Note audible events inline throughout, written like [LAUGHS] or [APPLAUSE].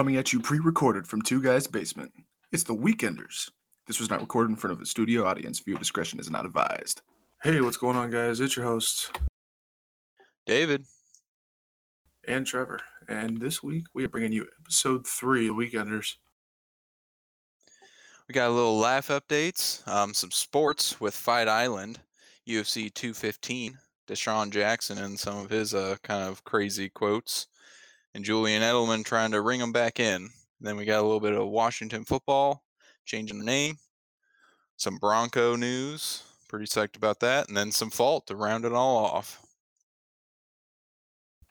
Coming at you pre-recorded from Two Guys Basement. It's the Weekenders. This was not recorded in front of a studio audience. Viewer discretion is not advised. Hey, what's going on, guys? It's your host David. and Trevor, and this week we are bringing you episode three of Weekenders. We got a little life updates, um, some sports with Fight Island, UFC 215, DeSean Jackson and some of his uh, kind of crazy quotes, and Julian Edelman trying to ring them back in. Then we got a little bit of Washington football, changing the name, some Bronco news, pretty psyched about that, and then some fault to round it all off.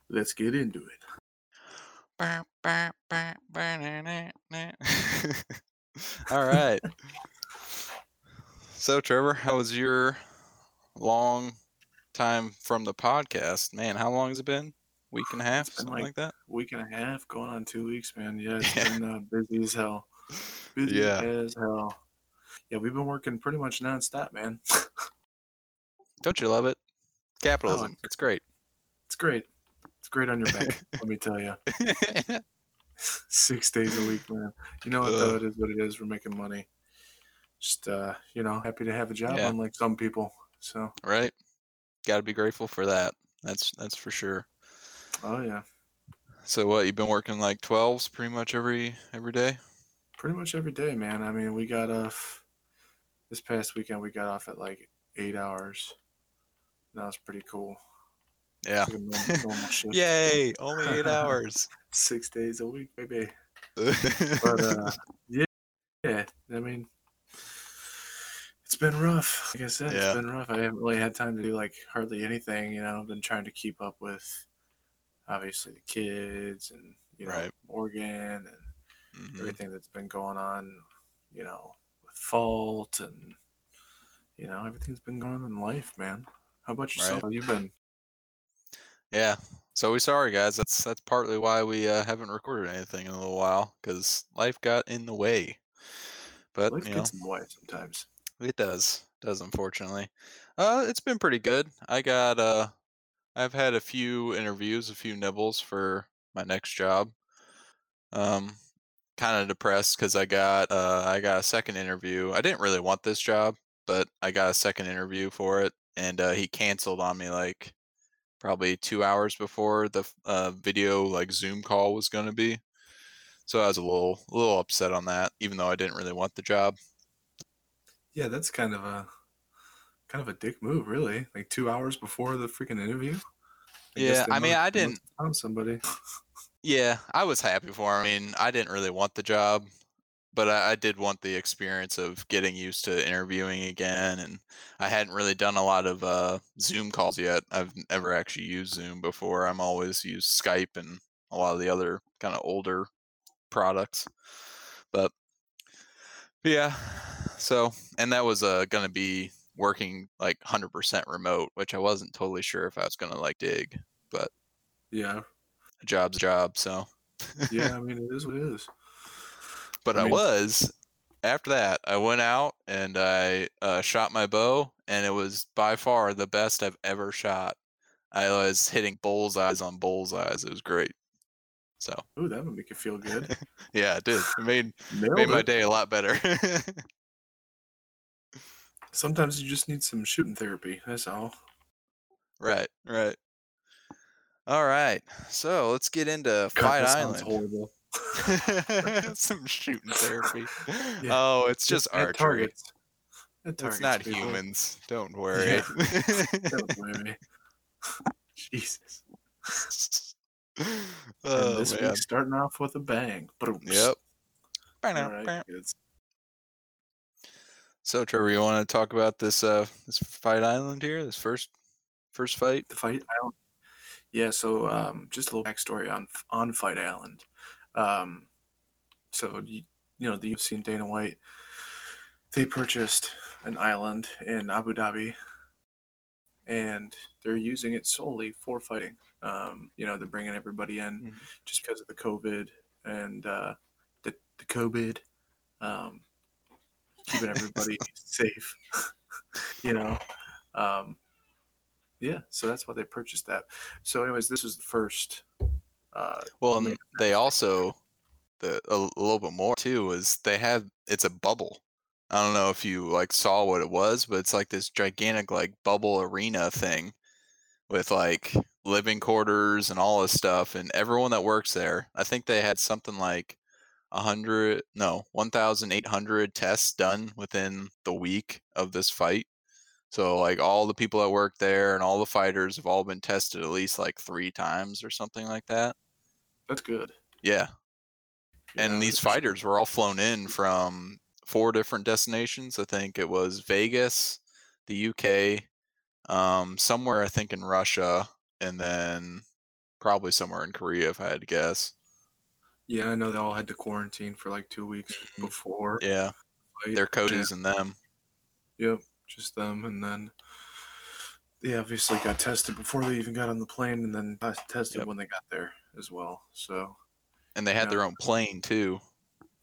Let's get into it. [LAUGHS] All right. So, Trevor, how was your long time from the podcast? Man, how long has it been? Week and a half, something like- like that. Week and a half, going on two weeks, man. Yeah, it's Yeah. been uh, busy as hell. Busy Yeah. as hell. Yeah, we've been working pretty much nonstop, man. [LAUGHS] Don't you love it? Capitalism. It's great. It's great. It's great on your back, let me tell you. [LAUGHS] Six days a week, man. You know what though? It is what it is. We're making money. Just uh, you know, happy to have a job, Yeah. unlike some people. So, right? Got to be grateful for that. That's that's for sure. Oh yeah, So, what you've been working like 12s pretty much every every day? pretty much every day, man. I mean, we got off this past weekend. We got off at like eight hours. That was pretty cool. Yeah. It's like a normal, normal [LAUGHS] shift. Yay! Only eight [LAUGHS] hours. Six days a week, baby. [LAUGHS] But uh, yeah, yeah. I mean, it's been rough. Like I said, Yeah. it's been rough. I haven't really had time to do like hardly anything. You know, I've been trying to keep up with obviously the kids and you know Right. Morgan and Mhm. everything that's been going on. You know, with fault and you know everything's been going on in life, man. How about yourself? Right. How you been? Yeah. So we sorry guys. That's that's partly why we uh, haven't recorded anything in a little while because life got in the way. But Life you know, gets in the way sometimes. it does. Does unfortunately. Uh, it's been pretty good. I got uh, I've had a few interviews, a few nibbles for my next job. Um, kind of depressed because I got uh, I got a second interview. I didn't really want this job, but I got a second interview for it, and uh, he canceled on me like probably two hours before the uh, video like Zoom call was going to be. So I was a little a little upset on that, even though I didn't really want the job. Yeah, that's kind of a kind of a dick move, really. Like two hours before the freaking interview. Yeah, I mean, I didn't- Found somebody. Yeah, I was happy for him. I mean, I didn't really want the job, but I, I did want the experience of getting used to interviewing again. And I hadn't really done a lot of uh, Zoom calls yet. I've never actually used Zoom before. I'm always used Skype and a lot of the other kind of older products. But, but yeah, so and that was uh, going to be working like 100% remote, which I wasn't totally sure if I was going to like dig. But yeah, A job's a job, so. yeah. I [LAUGHS] mean, it is what it is. but I I, mean- was after that i went out and i uh, shot my bow and it was by far the best i've ever shot i was hitting bullseyes on bullseyes it was great so Ooh, that would make you feel good. [LAUGHS] yeah it did it made, made my day a lot better [LAUGHS] Sometimes you just need some shooting therapy. That's all. right right all right so let's get into fight island horrible. [LAUGHS] [LAUGHS] some shooting therapy Yeah, oh it's just At archery targets. It's not people. humans don't [LAUGHS] worry Don't worry. Jesus. oh, this man. week starting off with a bang. Boom. Yep. All right, kids. So Trevor, you want to talk about this uh this fight island here, this first first fight? The Fight Island. Yeah, so um, just a little backstory on on Fight Island. Um, so you, you know the UFC and Dana White, they purchased an island in Abu Dhabi, and they're using it solely for fighting. Um, you know they're bringing everybody in Mhm. just because of the COVID and uh, the the COVID, um, keeping everybody [LAUGHS] safe. [LAUGHS] you know. Um, yeah, so that's why they purchased that. So, anyways, this was the first. Uh, Well, and they also the a, a little bit more too is they had it's a bubble. I don't know if you like saw what it was, but it's like this gigantic like bubble arena thing with like living quarters and all this stuff and everyone that works there. I think they had something like a hundred no, one thousand eight hundred tests done within the week of this fight. So like all the people that work there and all the fighters have all been tested at least like three times or something like that. That's good. Yeah. you And these fighters were all flown in from four different destinations. I think it was Vegas, the UK, um, somewhere I think in Russia, and then probably somewhere in Korea if I had to guess. Yeah, I know they all had to quarantine for like two weeks Mhm. before. Yeah, fight, their and- coaches and them. Yep, just them, and then they obviously got tested before they even got on the plane, and then tested Yep. when they got there as well. So And they had Yeah. their own plane too.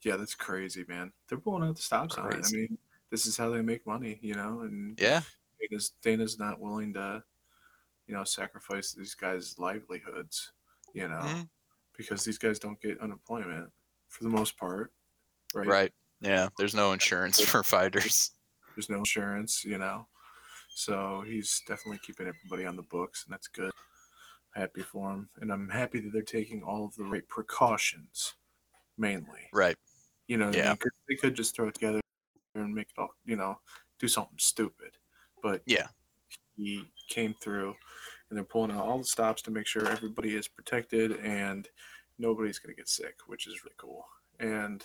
yeah, that's crazy, man. They're pulling out the stops on it. I mean, this is how they make money, you know. And Yeah, Dana's Dana's not willing to, you know, sacrifice these guys' livelihoods, you know, Mhm. Because these guys don't get unemployment for the most part, right? right. Yeah, there's no insurance for fighters. There's no insurance, you know. So he's definitely keeping everybody on the books, and that's good. Happy for him, and I'm happy that they're taking all of the right precautions, mainly. Right. You know, what I Yeah. they could just throw it together and make it all, you know, do something stupid. But Yeah. he came through, and they're pulling out all the stops to make sure everybody is protected and nobody's going to get sick, which is really cool. And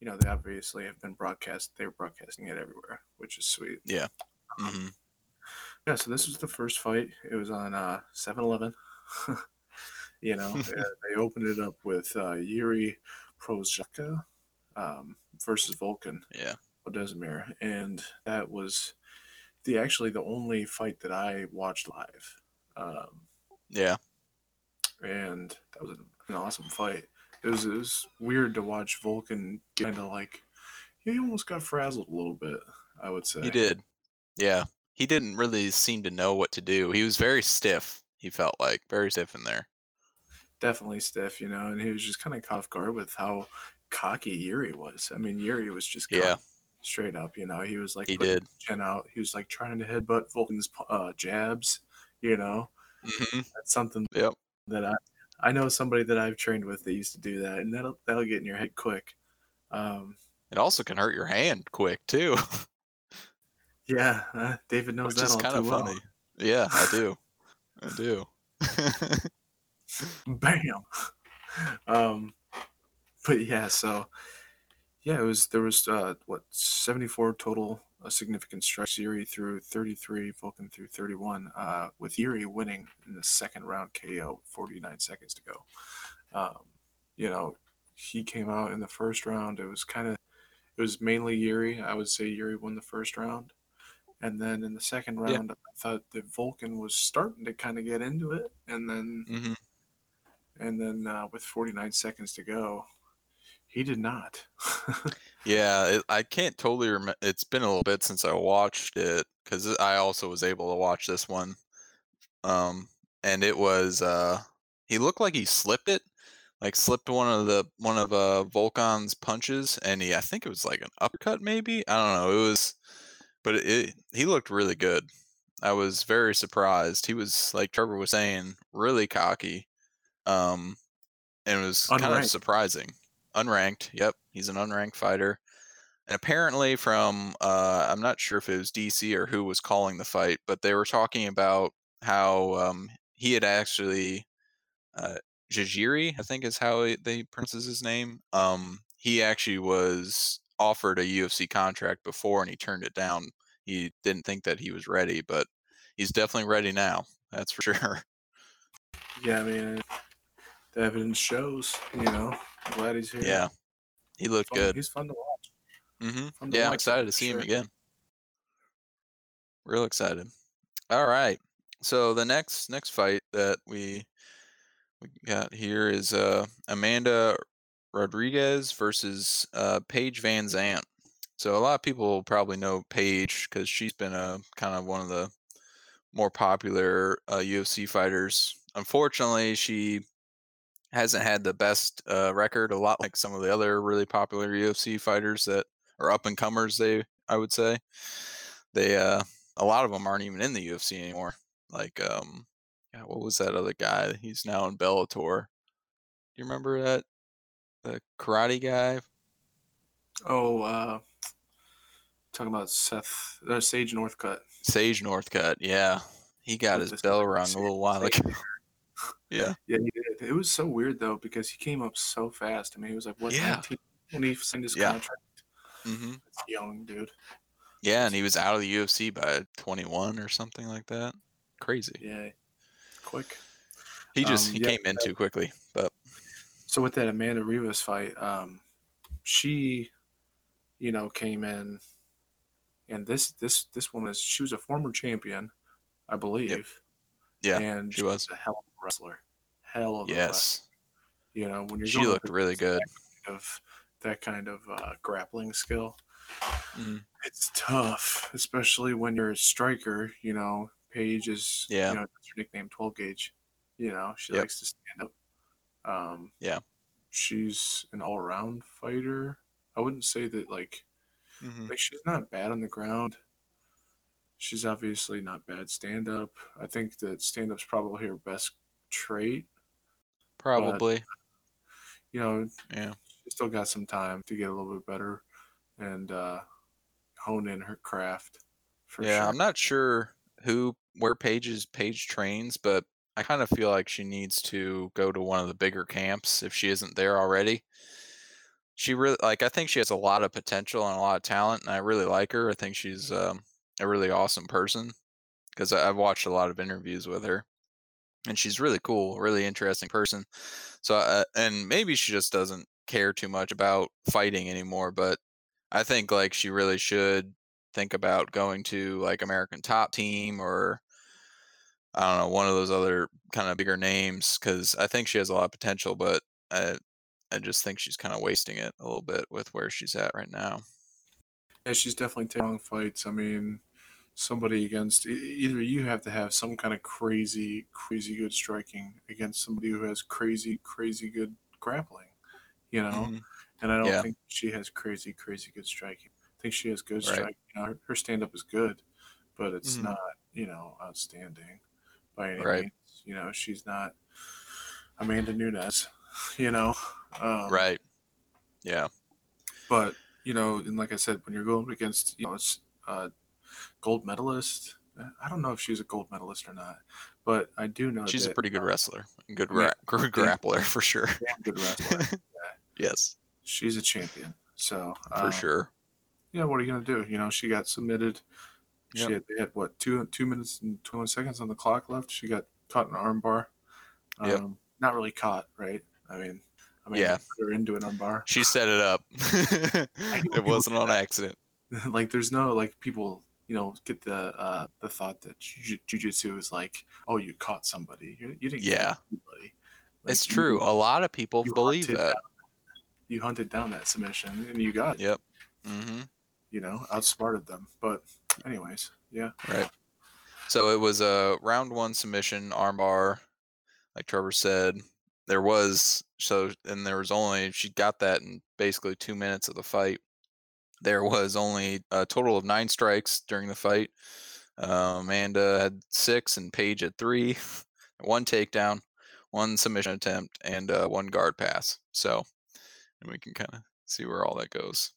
you know, they obviously have been broadcast. they're broadcasting it everywhere, which is sweet. hmm Yeah, so this was the first fight. It was on uh 7-Eleven. [LAUGHS] you know, [LAUGHS] they opened it up with uh, Yuri Procházka um, versus Vulcan Yeah. Odezimir, and that was the actually the only fight that I watched live. Um, Yeah. and that was an, awesome fight. It was, it was weird to watch Volkan kind of like he almost got frazzled a little bit. I would say He did. Yeah. He didn't really seem to know what to do. He was very stiff. He felt like very stiff in there. definitely stiff, you know, and he was just kind of caught off guard with how cocky Yuri was. I mean, Yuri was just Yeah. straight up, you know. He was like He did. chin out. He was like trying to headbutt Volkan's uh, jabs, you know. hmm That's something Yep. that I I know somebody that I've trained with that used to do that, and that'll that'll get in your head quick. Um, It also can hurt your hand quick too, [LAUGHS] yeah, uh, David knows which that is all kind too of well. funny. Yeah, I do. I do. [LAUGHS] Bam. um, but yeah, so yeah, it was there was uh what seventy four total uh, significant strikes. Yuri through thirty three, Volkan through thirty one. Uh, with Yuri winning in the second round KO, forty nine seconds to go. Um, you know, he came out in the first round. It was kind of it was mainly Yuri. I would say Yuri won the first round. And then in the second Yeah. round, I thought that Volkan was starting to kind of get into it, and then hmm and then uh, with 49 seconds to go, he did not. [LAUGHS] Yeah, it, I can't totally remember. It's been a little bit since I watched it because I also was able to watch this one. Um, and it was uh, he looked like he slipped it, like slipped one of the one of uh Volkan's punches, and he I think it was like an uppercut maybe. I don't know. It was, but it, it he looked really good. I was very surprised. He was like Trevor was saying, really cocky. Um, and it was kind of surprising. Unranked. Yep, he's an unranked fighter. And apparently, from uh, I'm not sure if it was DC or who was calling the fight, but they were talking about how um, he had actually uh, Jajiri, I think is how he, they pronounce his name. Um, he actually was offered a UFC contract before, and he turned it down. He didn't think that he was ready, but he's definitely ready now. That's for [LAUGHS] sure. yeah, I mean, the evidence shows. You know, I'm glad he's here. Yeah, he looked good. He's fun to watch. Mm-hmm. Fun to Yeah, I'm excited to see him again. Real excited. All right. So the next next fight that we we got here is uh Amanda Rodriguez versus uh Paige VanZant. So a lot of people probably know Paige because she's been a kind of one of the more popular uh, UFC fighters. Unfortunately, she hasn't had the best uh, record. A lot like some of the other really popular UFC fighters that are up and comers. They, I would say, they uh, a lot of them aren't even in the UFC anymore. Like, um, yeah, what was that other guy? He's now in Bellator. Do you remember that the karate guy? Oh, uh, talking about Seth uh, Sage Northcutt. Sage Northcutt. Yeah, he got his bell rung a little while ago. Yeah. Yeah, he did. It was so weird though because he came up so fast. I mean, he was like what Yeah. 19 when he signed his Yeah. contract. hmm That's young, dude. Yeah, and he was out of the UFC by 21 or something like that. Crazy. Yeah, quick. He just Um, he yeah, came in too quickly. But So with that Amanda Ribas fight, um, she, you know, came in, and this this this woman is she was a former champion, I believe. Yeah, and she was. a hell wrestler. Hell of a wrestler. yes, You know, when you're she looked really good. of that kind of uh, grappling skill, Mhm. it's tough, especially when you're a striker. You know, Paige is Yeah. you know that's her nickname, twelve gauge. You know, she Yep. likes to stand up. Um, Yeah. she's an all around fighter. I wouldn't say that like Mhm. like she's not bad on the ground. She's obviously not bad stand up. I think that stand up's probably her best trait. Probably. You know, Yeah. she still got some time to get a little bit better and uh, hone in her craft. For yeah, sure. I'm not sure who where Paige's Paige trains, but I kind of feel like she needs to go to one of the bigger camps if she isn't there already. She really like I think she has a lot of potential and a lot of talent, and I really like her. I think she's um, a really awesome person because I've watched a lot of interviews with her, and she's really cool, really interesting person. So uh, and maybe she just doesn't care too much about fighting anymore, but I think like she really should think about going to like American Top Team or I don't know one of those other kind of bigger names because I think she has a lot of potential, but I I just think she's kind of wasting it a little bit with where she's at right now. Yeah, she's definitely taking long fights. I mean, somebody against either you have to have some kind of crazy, crazy good striking against somebody who has crazy, crazy good grappling. You know, Mhm. and I don't Yeah. think she has crazy, crazy good striking. I think she has good Right. striking. You know, her, her stand up is good, but it's Mhm. not you know outstanding by any Right. means. You know, she's not Amanda Nunes. [LAUGHS] You know, um, Right. Yeah. but you know, and like I said, when you're going against you know, it's uh, gold medalist. uh, I don't know if she's a gold medalist or not, but I do know She's a pretty good wrestler, and good gra- good grappler for sure. good wrestler. [LAUGHS] yes, she's a champion. So for um, sure. Yeah, what are you gonna do? You know, she got submitted. She had, had what two two minutes and twenty seconds on the clock left. She got caught in an armbar. Um, Yep. Not really caught, right? I mean, I mean, Yeah. put her into an armbar. She set it up. [LAUGHS] it wasn't on accident. [LAUGHS] like there's no like people you know get the uh the thought that jujitsu is like oh you caught somebody you, you didn't Yeah. Like, It's you- true. A lot of people believe that. down- you hunted down that submission and you got it Yep. hmm you know outsmarted them but anyways yeah Right. So it was a round one submission armbar, like Trevor said. There was so, and there was only she got that in basically two minutes of the fight. There was only a total of nine strikes during the fight. Uh, Amanda had six, and Paige had three. [LAUGHS] One takedown, one submission attempt, and uh, one guard pass. So, and we can kind of see where all that goes.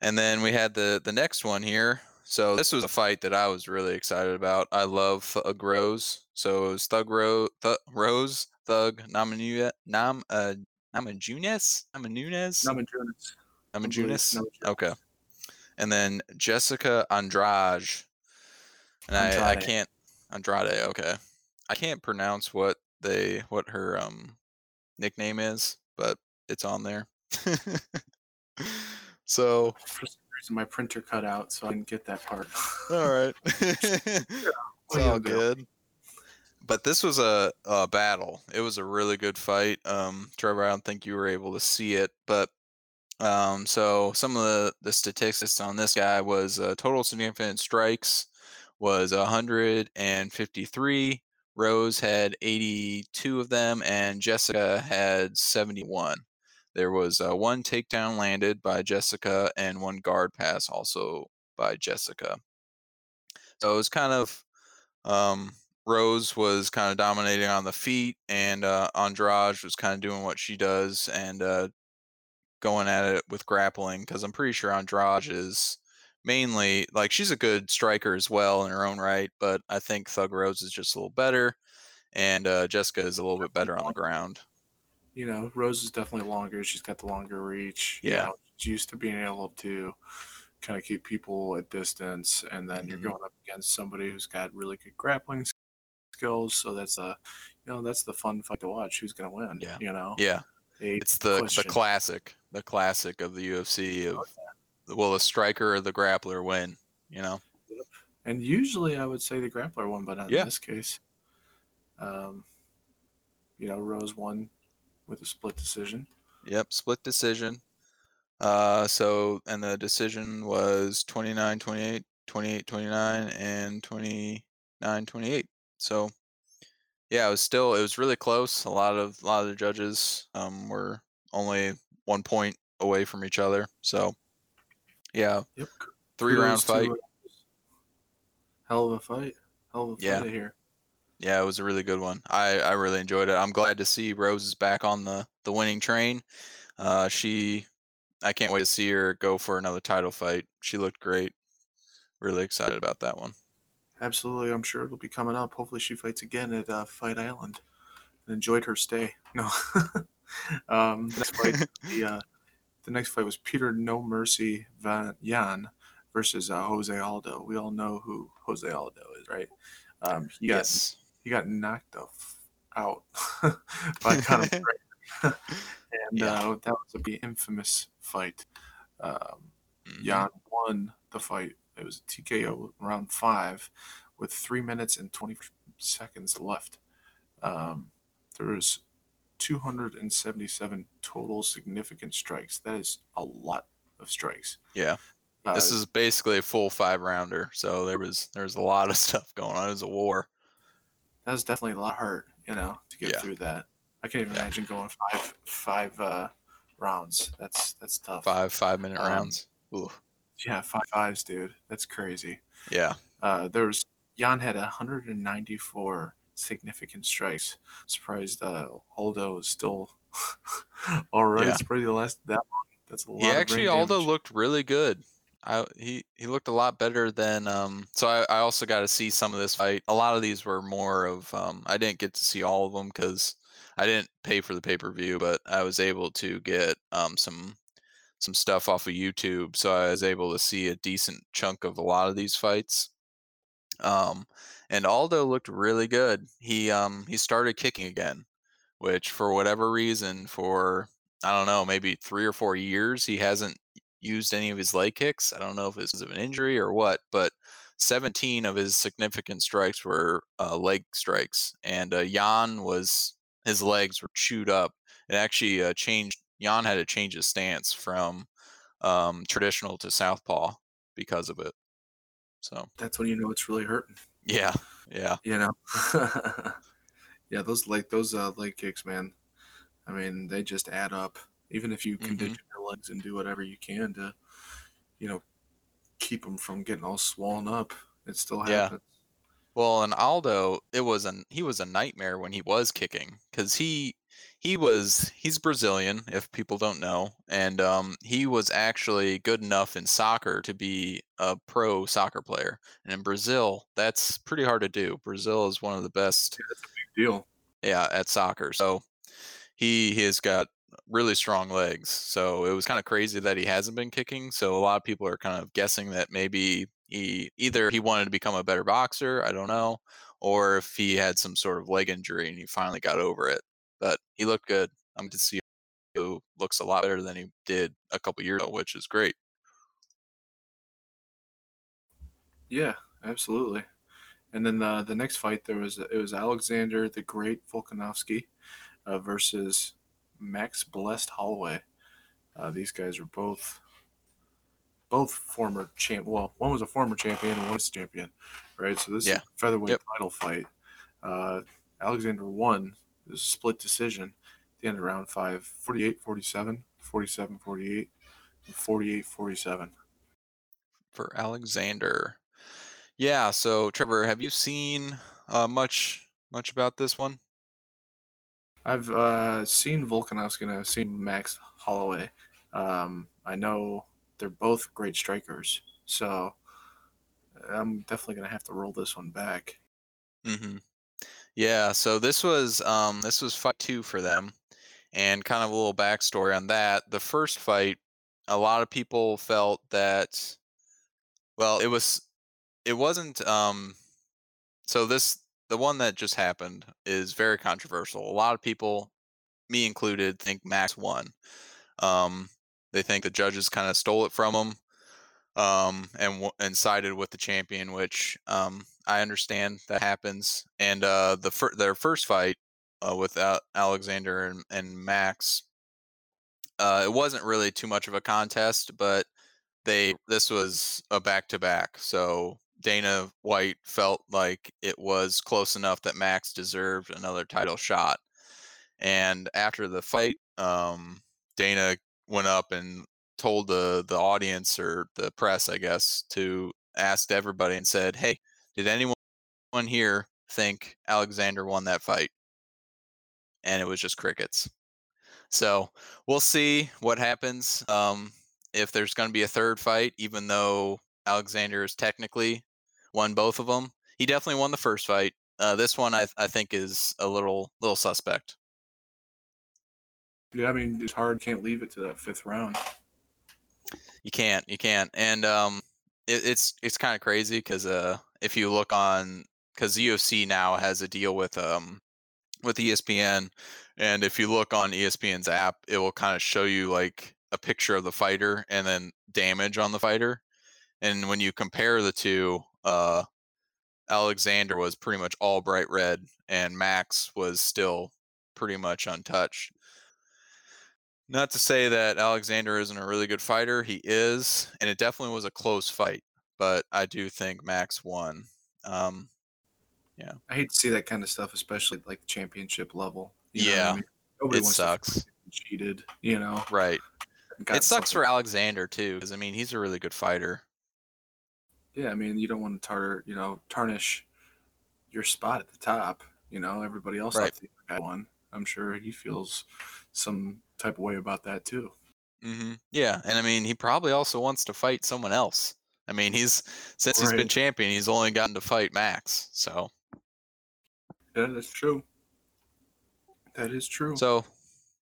And then we had the the next one here. So this was a fight that I was really excited about. I love Thug Rose. So it was Thug Ro- Th- Rose, Thug Namajunas, Nam uh Namajunas, Namajunas, Namajunas. I believe Namajunas. Namajunas. Okay. And then Jessica Andrade. And I, I can't Andrade, okay. I can't pronounce what they what her um nickname is, but it's on there. [LAUGHS] so for some reason my printer cut out so i didn't get that part All right. [LAUGHS] it's all good. But this was a, a battle. It was a really good fight. Um, Trevor, I don't think you were able to see it, but um, so some of the, the statistics on this guy was uh, total significant strikes was 153, Rose had 82 of them, and Jessica had 71. There was uh, one takedown landed by Jessica and one guard pass also by Jessica. So it was kind of um, Rose was kind of dominating on the feet, and uh, Andrade was kind of doing what she does and uh, going at it with grappling. Because I'm pretty sure Andrade is mainly like she's a good striker as well in her own right, but I think Thug Rose is just a little better, and uh, Jessica is a little bit better on the ground. You know, Rose is definitely longer. She's got the longer reach. You Yeah. know, she's used to being able to kind of keep people at distance, and then you're Mhm. going up against somebody who's got really good grappling skills. So that's a, you know, that's the fun fight to watch. Who's going to win? Yeah. You know, Yeah, it's the question. the classic, the classic of the UFC Oh, of will the striker or the grappler win? You know. And usually I would say the grappler won, but not Yeah. in this case. Um, you know, Rose won with a split decision. Yep, split decision. Uh, so, and the decision was 29 28, 28 29, and 29 28. So, yeah, it was still, it was really close. A lot of, a lot of the judges um, were only one point away from each other. So, yeah, Yep. three round to, fight. uh, Hell of a fight. Hell of a Yeah. fight here. Yeah, it was a really good one. I, I really enjoyed it. I'm glad to see Rose is back on the, the winning train. Uh, she, I can't wait to see her go for another title fight. She looked great. Really excited about that one. Absolutely. I'm sure it'll be coming up. Hopefully she fights again at uh, Fight Island. And enjoyed her stay. No. [LAUGHS] um, next fight, [LAUGHS] the, uh, the next fight was Peter No Mercy Van Yan versus uh, Jose Aldo. We all know who Jose Aldo is, right? Um, he got yes. he got knocked the f- out [LAUGHS] by Conor and Yeah. uh, that was a be infamous fight. Um, Mhm. Yan won the fight. It was a TKO round five with three minutes and 20 seconds left. Um, there was 277 total significant strikes. That is a lot of strikes. Yeah. Uh, This is basically a full five rounder. So there was there was a lot of [LAUGHS] stuff going on. It was a war. that was definitely a lot of hurt, you know, to get Yeah. through that. I can't even Yeah. imagine going five five uh, rounds. That's that's tough. Five five minute Um, rounds. Ooh. Yeah, five fives, dude. That's crazy. Yeah. Uh, there was Yan had 194 significant strikes. Surprised uh, Aldo is still [LAUGHS] all right. Yeah. Surprised he lasted that long. That's a lot. He of actually Aldo looked really good. I he he looked a lot better than um so I, I also got to see some of this fight. A lot of these were more of um I didn't get to see all of them cuz I didn't pay for the pay-per-view, but I was able to get um some some stuff off of YouTube, so I was able to see a decent chunk of a lot of these fights. Um and Aldo looked really good. He um he started kicking again, which for whatever reason for I don't know, maybe 3 or 4 years he hasn't used any of his leg kicks. I don't know if it's of an injury or what, but 17 of his significant strikes were uh, leg strikes, and uh, Yan was his legs were chewed up. It actually uh, changed. Yan had to change his stance from um, traditional to southpaw because of it. So That's when you know it's really hurting. yeah, yeah, You know. [LAUGHS] yeah, those like those uh, leg kicks, man. I mean, they just add up. Even if you condition your legs and do whatever you can to, you know, keep them from getting all swollen up, it still happens. Yeah. Well, and Aldo, it was an he was a nightmare when he was kicking because he he was he's Brazilian if people don't know, and um, he was actually good enough in soccer to be a pro soccer player. And in Brazil, that's pretty hard to do. Brazil is one of the best, Big deal. yeah, at soccer. So he he has got really strong legs. So it was kind of crazy that he hasn't been kicking. So a lot of people are kind of guessing that maybe he either he wanted to become a better boxer, I don't know, or if he had some sort of leg injury and he finally got over it. But he looked good. I'm to see who looks a lot better than he did a couple years ago, which is great. Yeah, absolutely. And then the the next fight there was it was Alexander the Great Volkanovski uh, versus Max Blessed Holloway. Uh, these guys are both both former champ. Well, one was a former champion and one was a champion, right? So this is a featherweight Yep. title fight. Uh, Alexander won. It was a split decision at the end of round five 48 47, 47 48, and 48 47. For Alexander. Yeah, so Trevor, have you seen uh, much much about this one? I've uh, seen Volkanovski and I've seen Max Holloway. Um, I know they're both great strikers, so I'm definitely gonna have to roll this one back. Mm-hmm. Yeah, so this was um this was fight two for them, and kind of a little backstory on that. The first fight, a lot of people felt that, well, it was it wasn't um so this the one that just happened is very controversial. A lot of people, me included, think Max won. Um, they think the judges kind of stole it from him um, and and sided with the champion, which um, I understand that happens. And uh, the fir- their first fight uh, with Al- Alexander and, and Max, uh, it wasn't really too much of a contest, but they this was a back to back, so Dana White felt like it was close enough that Max deserved another title shot. And after the fight, um, Dana went up and told the the audience or the press, I guess, to ask everybody and said, "Hey, did anyone here think Alexander won that fight?" And it was just crickets. So we'll see what happens. Um, if there's going to be a third fight, even though Alexander is technically won both of them, he definitely won the first fight. Uh, this one, I, I think, is a little little suspect. Yeah, I mean it's hard. Can't leave it to that fifth round. You can't, you can't, and um, it, it's it's kind of crazy because uh, if you look on, because UFC now has a deal with um with ESPN, and if you look on ESPN's app, it will kind of show you like a picture of the fighter and then damage on the fighter, and when you compare the two, uh, Alexander was pretty much all bright red, and Max was still pretty much untouched. Not to say that Alexander isn't a really good fighter, he is, and it definitely was a close fight, but I do think Max won. Um, yeah, I hate to see that kind of stuff, especially like the championship level. You know Yeah, I mean? It wants to feel like sucks. cheated. You know, Right. Got It sucks something- for Alexander too, because I mean he's a really good fighter. Yeah, I mean you don't want to tar, you know, tarnish your spot at the top. You know, everybody else Right. thought the other guy won. I'm sure he feels some type of way about that too. Mm-hmm. Yeah, and I mean he probably also wants to fight someone else. I mean he's since he's been champion, he's only gotten to fight Max. So Yeah, that's true. That is true. so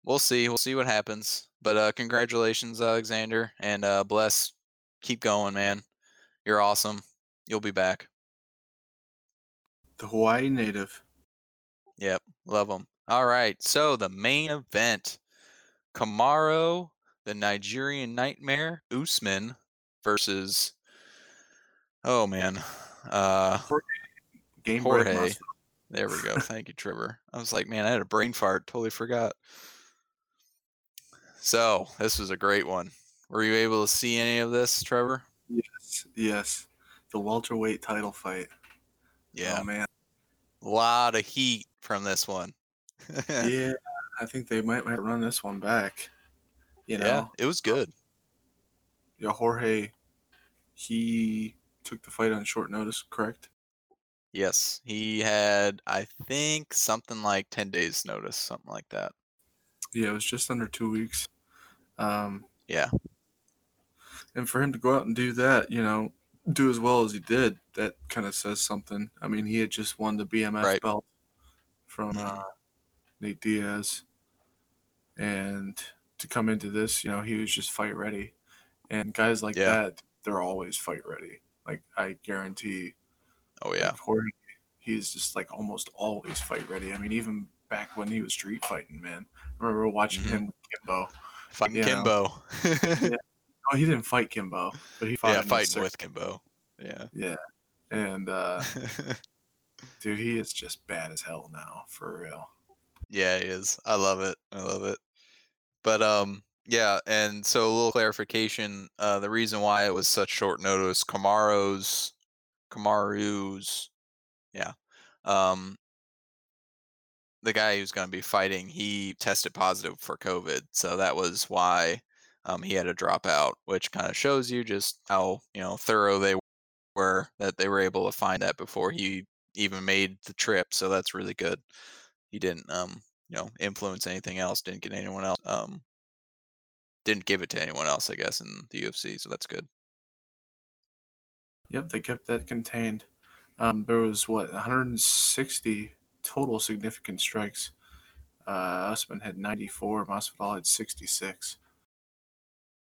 we'll see. We'll see what happens. But uh congratulations, Alexander, and uh bless. Keep going, man. You're awesome. You'll be back. the Hawaii native. Yep, love them. All right, so the main event: Kamaro, the Nigerian Nightmare, Usman versus. Oh man, uh, Game Jorge. There we go. [LAUGHS] Thank you, Trevor. I was like, man, I had a brain fart. Totally forgot. So this was a great one. Were you able to see any of this, Trevor? Yes, yes. The welterweight title fight. Yeah, Oh man. a lot of heat from this one. [LAUGHS] Yeah, I think they might might run this one back. You know, yeah, it was good. yeah, Jorge, he took the fight on short notice, correct? Yes, he had, I think, something like 10 days notice, something like that. Yeah, it was just under two weeks. Um, Yeah. and for him to go out and do that, you know, do as well as he did, that kind of says something. I mean, he had just won the BMF Right. belt from Mhm. uh, Nate Diaz, and to come into this, you know, he was just fight ready. And guys like Yeah. that, they're always fight ready. Like I guarantee, Oh, yeah. like, Jorge, he's just like almost always fight ready. I mean, even back when he was street fighting, man. I remember watching Mhm. him with Kimbo. Fighting. Kimbo. yeah, [LAUGHS] Oh, he didn't fight Kimbo, but he fought in fighting with Kimbo. Yeah. Yeah, and uh, [LAUGHS] dude, he is just bad as hell now, for real. yeah, he is. I love it. I love it. But, um, yeah, and so a little clarification. Uh, the reason why it was such short notice, Kamaro's, Kamaru's, yeah, um, the guy who's going to be fighting, he tested positive for COVID, so that was why um, he had to drop out, which kind of shows you just how you know thorough they were that they were able to find that before he even made the trip. So that's really good. He didn't um, you know influence anything else, didn't get anyone else um, didn't give it to anyone else, I guess, in the UFC. So that's good. Yep, they kept that contained. Um, there was what 160 total significant strikes. Uh, Usman had 94. Masvidal had 66.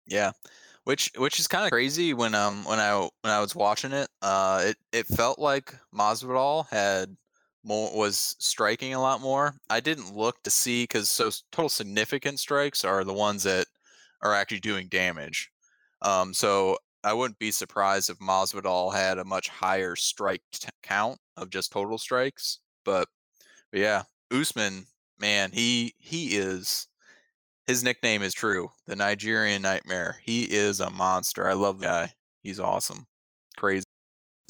Yeah, which which is kind of crazy when um when I when I was watching it. Uh, it it felt like Masvidal had more was striking a lot more. I didn't look to see because so total significant strikes are the ones that are actually doing damage. Um, so I wouldn't be surprised if Masvidal had a much higher strike t- count of just total strikes. But, but yeah, Usman, man, he he is his nickname is true, the Nigerian Nightmare. He is a monster. I love the guy. He's awesome. Crazy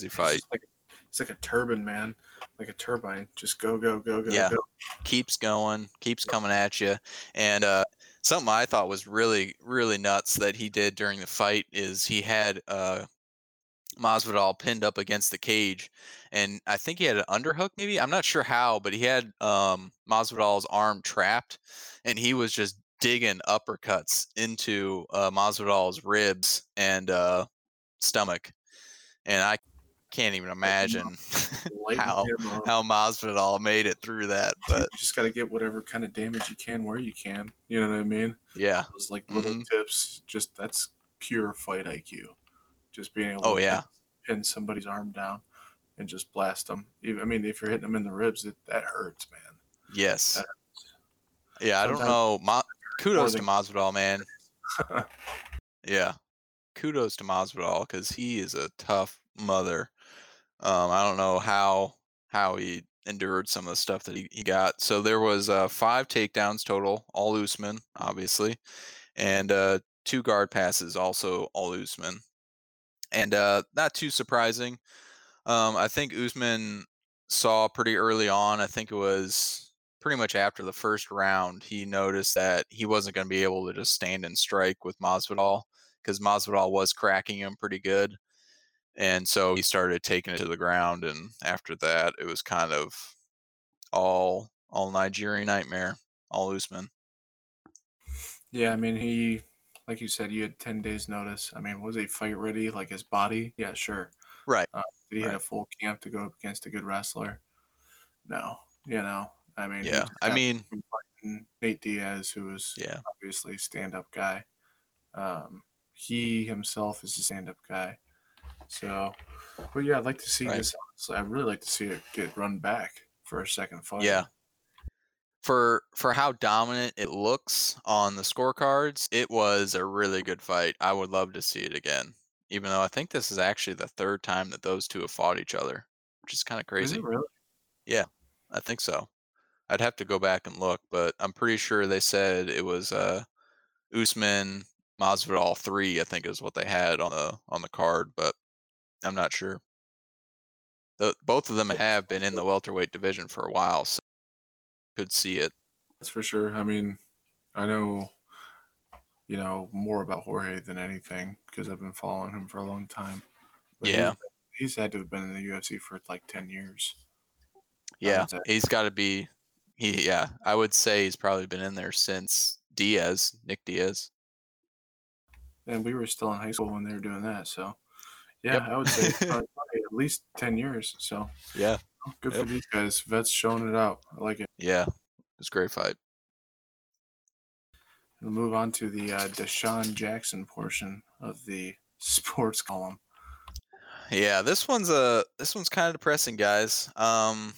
fight. It's like, it's like a turban, man, like a turbine. Just go, go, go, go, Yeah. go. keeps going, keeps coming at you. And uh, something I thought was really, really nuts that he did during the fight is he had uh, Masvidal pinned up against the cage, and I think he had an underhook. Maybe I'm not sure how, but he had um, Masvidal's arm trapped, and he was just digging uppercuts into uh, Masvidal's ribs and uh, stomach, and I can't even imagine [LAUGHS] how how Masvidal made it through that. [LAUGHS] You But just got to get whatever kind of damage you can where you can. You know what I mean? yeah, Those like little Mhm. tips. Just that's pure fight IQ. Just being able Oh, to yeah. pin somebody's arm down and just blast them. Even- I mean, if you're hitting them in the ribs, it, that hurts, man. yes, That yeah. I don't know. Ma- kudos to Masvidal, man. [LAUGHS] Yeah, kudos to Masvidal because he is a tough mother. Um, I don't know how how he endured some of the stuff that he, he got. So there was uh, five takedowns total, all Usman, obviously, and uh, two guard passes, also all Usman. And uh, not too surprising. Um, I think Usman saw pretty early on. I think it was pretty much after the first round. He noticed that he wasn't going to be able to just stand and strike with Masvidal because Masvidal was cracking him pretty good. And so he started taking it to the ground, and after that, it was kind of all all Nigerian nightmare, all Usman. Yeah, I mean, he, like you said, you had 10 days notice. I mean, was he fight ready? Like his body? Yeah, sure. Right. Did he have Right. a full camp to go up against a good wrestler? No. You know, I mean, Yeah, I mean, Nate Diaz, who was yeah, obviously a stand up guy. Um, he himself is a stand up guy. So, but yeah, I'd like to see Right. this. Honestly, I'd really like to see it get run back for a second fight. yeah. For for how dominant it looks on the scorecards, it was a really good fight. I would love to see it again. Even though I think this is actually the third time that those two have fought each other, which is kind of Is crazy. it really? Yeah, I think so. I'd have to go back and look, but I'm pretty sure they said it was uh Usman Masvidal three. I think is what they had on the on the card, but I'm not sure. The, both of them have been in the welterweight division for a while, so could see it. That's for sure. I mean, I know, you know, more about Jorge than anything because I've been following him for a long time. But Yeah. He's, had to have been in the UFC for like 10 years. Yeah, he's got to be. He yeah, I would say he's probably been in there since Diaz, Nick Diaz. And we were still in high school when they were doing that. So, yeah, Yep. I would say [LAUGHS] probably, probably at least 10 years. So, Yeah, good Yep. for these guys. Vets showing it out. I like it. yeah, it's a great fight. We'll move on to the uh, DeSean Jackson portion of the [LAUGHS] sports column. Yeah, this one's a this one's kind of depressing, guys. Um,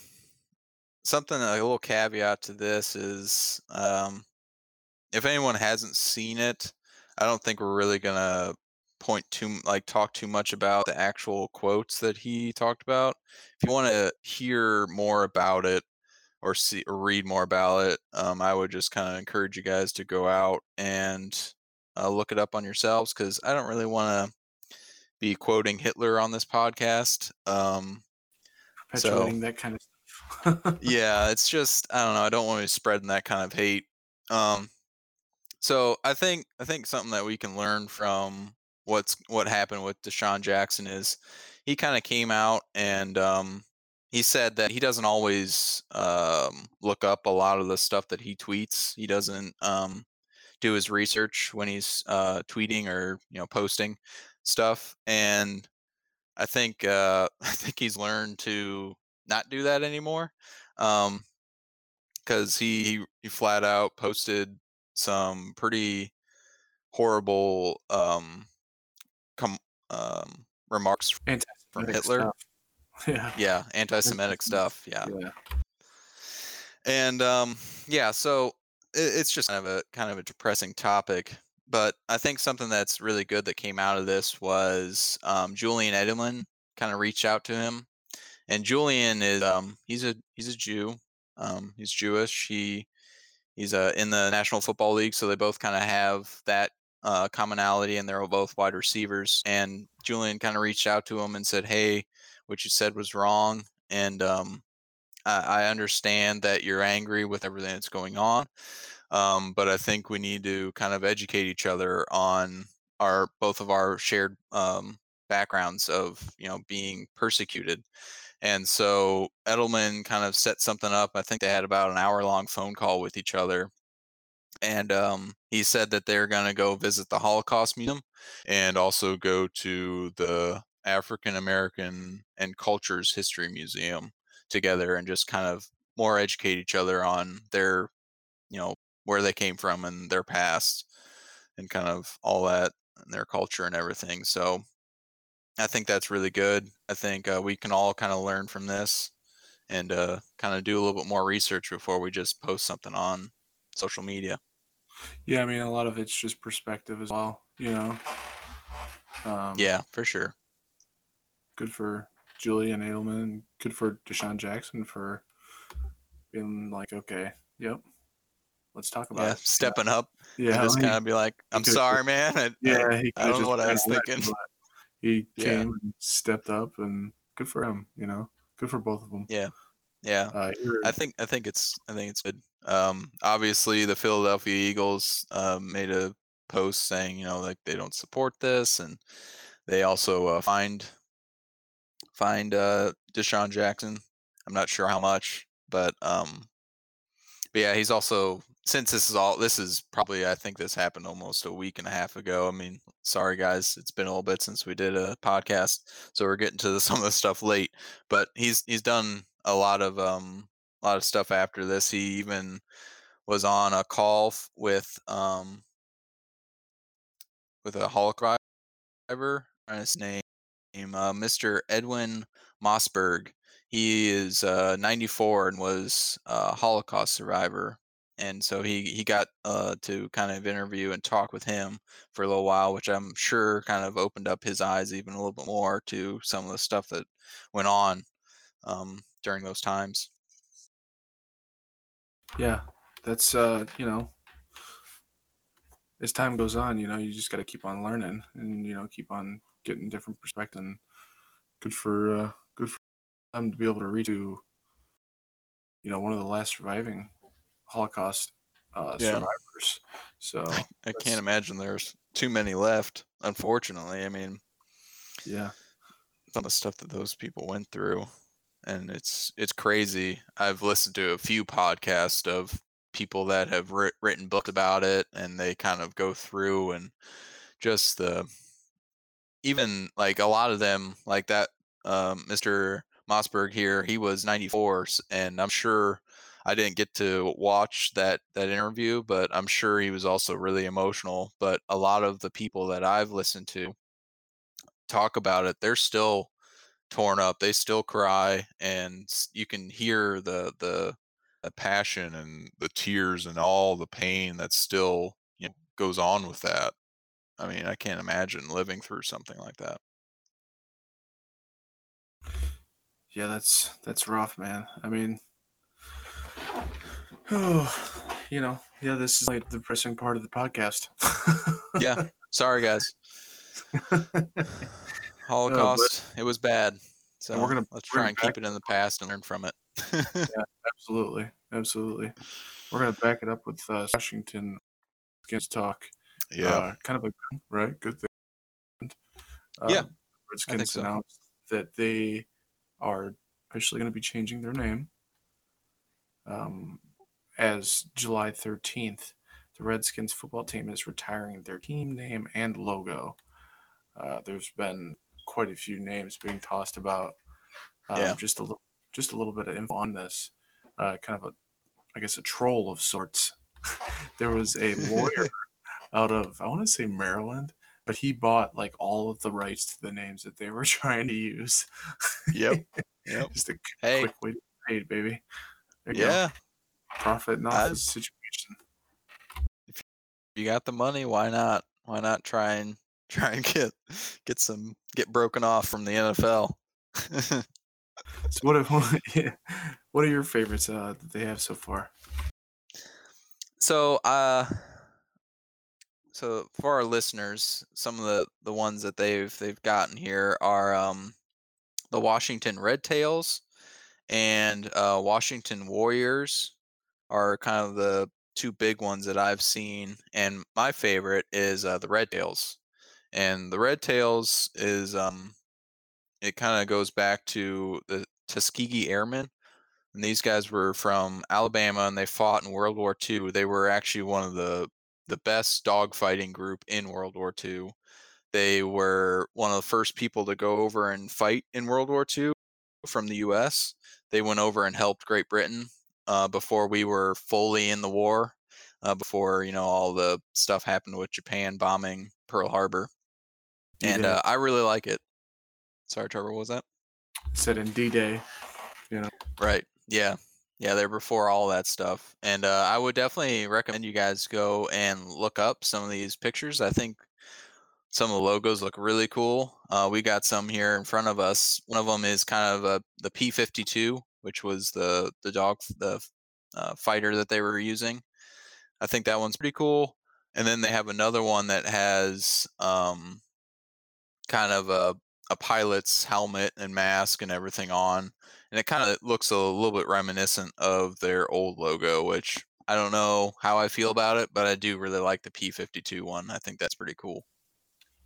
something a little caveat to this is um, if anyone hasn't seen it, I don't think we're really gonna point too like talk too much about the actual quotes that he talked about. If you want to hear more about it or see or read more about it, um, I would just kind of encourage you guys to go out and uh, look it up on yourselves because I don't really want to be quoting Hitler on this podcast. Um, So- that kind of stuff. [LAUGHS] yeah, it's just I don't know. I don't want to be spreading that kind of hate. Um, so I think I think something that we can learn from what's what happened with DeSean Jackson is he kind of came out and um, he said that he doesn't always um, look up a lot of the stuff that he tweets. He doesn't um, do his research when he's uh, tweeting or you know posting stuff, and I think uh, [LAUGHS] I think he's learned to not do that anymore. Um, because he, he he flat out posted some pretty horrible um com- um remarks from Anti-Semitic Hitler. stuff. [LAUGHS] Yeah. Yeah, anti-Semitic stuff. Yeah, Yeah. and um yeah, so it, it's just kind of a kind of a depressing topic. But I think something that's really good that came out of this was um, Julian Edelman kind of reached out to him, and Julian is um he's a he's a Jew, um he's Jewish. He he's uh, in the National Football League, so they both kind of have that uh, commonality, and they're both wide receivers. And Julian kind of reached out to him and said, "Hey, what you said was wrong, and um, I, I understand that you're angry with everything that's going on, um, but I think we need to kind of educate each other on our both of our shared um, backgrounds of you know being persecuted." And so Edelman kind of set something up. I think they had about an hour long phone call with each other. And um, he said that they're going to go visit the Holocaust Museum and also go to the African American and Cultures History Museum together and just kind of more educate each other on their, you know, where they came from and their past and kind of all that and their culture and everything. So I think that's really good. I think uh, we can all kind of learn from this and uh, kind of do a little bit more research before we just post something on social media. Yeah, I mean, a lot of it's just perspective as well, you know. Um, Yeah, for sure. Good for Julian Edelman. Good for DeSean Jackson for being like, okay, yep, let's talk about Yeah, it. stepping up Yeah, and just kind of be like, "I'm sorry, man. I, yeah, he I don't know what I was thinking." He Yeah. came and stepped up, and good for him. You know, good for both of them. Yeah. Uh, I think I think it's I think it's good. Um, obviously, the Philadelphia Eagles um, made a post saying you know like they don't support this, and they also uh, fined uh, DeSean Jackson. I'm not sure how much, but um, but yeah, he's also since this is all this is probably I think this happened almost a week and a half ago. I mean, sorry guys, it's been a little bit since we did a podcast, so we're getting to the, [LAUGHS] some of the stuff late. But he's he's done a lot of um lot of stuff after this. He even was on a call with um with a Holocaust survivor. and His name, uh, Mr. Edwin Mosberg. He is uh, 94 and was a Holocaust survivor, and so he he got uh, to kind of interview and talk with him for a little while, which I'm sure kind of opened up his eyes even a little bit more to some of the stuff that went on um, during those times. Yeah, that's uh, you know, as time goes on, you know, you just got to keep on learning, and you know, keep on getting different perspective. And good for uh, good for them to be able to read to, you know, one of the last surviving Holocaust uh, Yeah. survivors. So [LAUGHS] I That's- can't imagine there's too many left. Unfortunately, I mean, yeah, some of the stuff that those people went through, and it's it's crazy. I've listened to a few podcasts of people that have writ- written books about it, and they kind of go through and just the even like a lot of them like that um, Mr. Mosberg here, he was 94, and I'm sure I didn't get to watch that that interview, but I'm sure he was also really emotional. But a lot of the people that I've listened to talk about it, they're still torn up. They still cry, and you can hear the the the passion and the tears and all the pain that still you know, goes on with that. I mean, I can't imagine living through something like that. yeah, that's that's rough, man. I mean, oh, you know, yeah, this is like the depressing part of the podcast. Yeah. Sorry, guys. [LAUGHS] Holocaust. it was bad. So we're gonna let's try and keep it in the past and learn from it. [LAUGHS] absolutely, absolutely. We're gonna back it up with uh, Washington Skins talk. Uh, kind of a right good thing. Yeah, Um, Redskins so. announced that they are officially going to be changing their name. Um, as July 13th, the Redskins football team is retiring their team name and logo. Uh, there's been quite a few names being tossed about. Um, Yeah. Just a little, just a little bit of info on this. Uh, kind of a, I guess, a troll of sorts. [LAUGHS] there was a [LAUGHS] lawyer out of, I want to say Maryland, but he bought like all of the rights to the names that they were [LAUGHS] trying to use. Yep. Yep. Just a Hey. quick way to paid, baby. There you go. Yeah. Profit and office situation. you got the money, why not? Why not try and try and get get some get broken off from the NFL? [LAUGHS] So what are [LAUGHS] what are your favorites uh, that they have so far? so uh so for our listeners, some of the the ones that they've they've gotten here are um the Washington Red Tails and uh Washington Warriors are kind of the two big ones that I've seen and my favorite is uh, the Red Tails. And the Red Tails is um it kind of goes back to the Tuskegee Airmen. And these guys were from Alabama and they fought in World War II. They were actually one of the the best dogfighting group in World War II. They were one of the first people to go over and fight in World War II from the US. They went over and helped Great Britain uh, before we were fully in the war, uh, before you know all the stuff happened with Japan bombing Pearl Harbor. And uh, I really like it. Sorry, Trevor, what was that? said in D Day. you know. Right. Yeah. Yeah, they're before all that stuff. And uh, I would definitely recommend you guys go and look up some of these pictures. I think some of the logos look really cool. Uh, we got some here in front of us. One of them is kind of a, the P52, which was the the dog the uh, fighter that they were using. I think that one's pretty cool. And then they have another one that has um, kind of a a pilot's helmet and mask and everything on and it kind of looks a little bit reminiscent of their old logo which i don't know how i feel about it but i do really like the p52 one i think that's pretty cool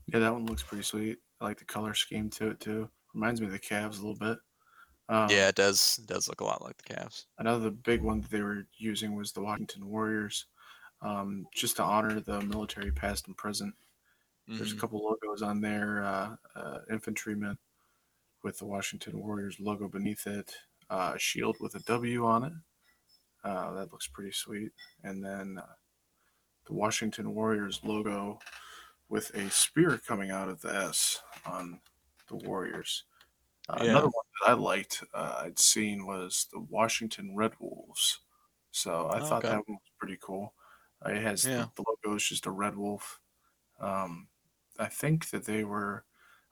Yeah, that one looks pretty sweet. I like the color scheme to it too. Reminds me of the Cavs a little bit. Um, yeah it does it does look a lot like the Cavs. Another big one that they were using was the Washington Warriors, um, just to honor the military past and present. There's a Mhm. couple logos on there. Uh, uh, infantryman with the Washington Warriors logo beneath it. Uh, a shield with a W on it. Uh, that looks pretty sweet. And then uh, the Washington Warriors logo with a spear coming out of the S on the Warriors. Uh, Yeah. Another one that I liked, uh, I'd seen was the Washington Red Wolves. So I Oh, thought okay. that one was pretty cool. Uh, it has Yeah. the, the logo is just a red wolf. Um, I think that they were,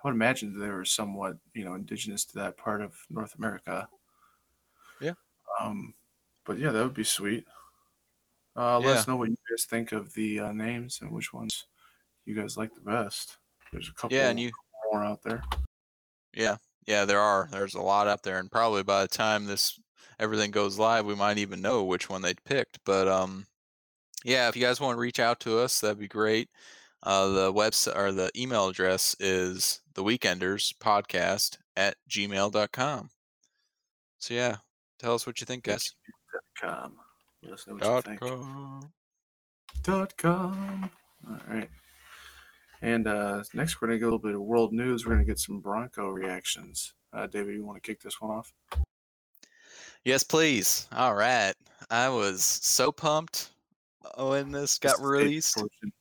I would imagine that they were somewhat, you know, indigenous to that part of North America. Yeah. Um, but yeah, that would be sweet. Uh, let us know what you guys think of the uh, names and which ones you guys like the best. There's a couple yeah and you more out there. yeah yeah there are there's a lot out there and probably by the time this everything goes live we might even know which one they picked but um yeah if you guys want to reach out to us that'd be great uh the website or the email address is the weekenders podcast at gmail.com so yeah tell us what you think guys Com. Let us know what you Dot think. com. Dot com. All right. And uh, next, we're going to get a little bit of world news. We're going to get some Bronco reactions. Uh, David, you want to kick this one off? yes please all right i was so pumped when this got This released portion.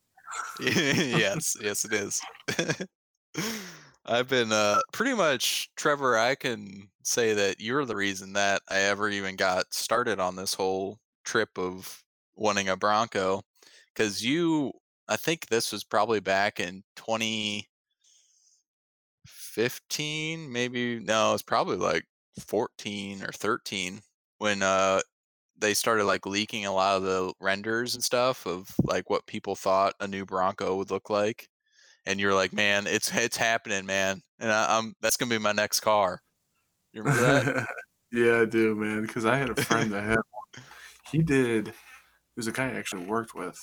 [LAUGHS] yes, yes, it is. [LAUGHS] I've been uh, pretty much, Trevor. I can say that you're the reason that I ever even got started on this whole trip of wanting a Bronco, because you. I think this was probably back in 2015, maybe. No, it's probably like 14 or 13 when uh they started like leaking a lot of the renders and stuff of like what people thought a new Bronco would look like, and you're like, man, it's it's happening, man, and I, I'm that's gonna be my next car. You remember that? [LAUGHS] yeah, I do, man. Because I had a friend that had one. He did. He was a guy I actually worked with.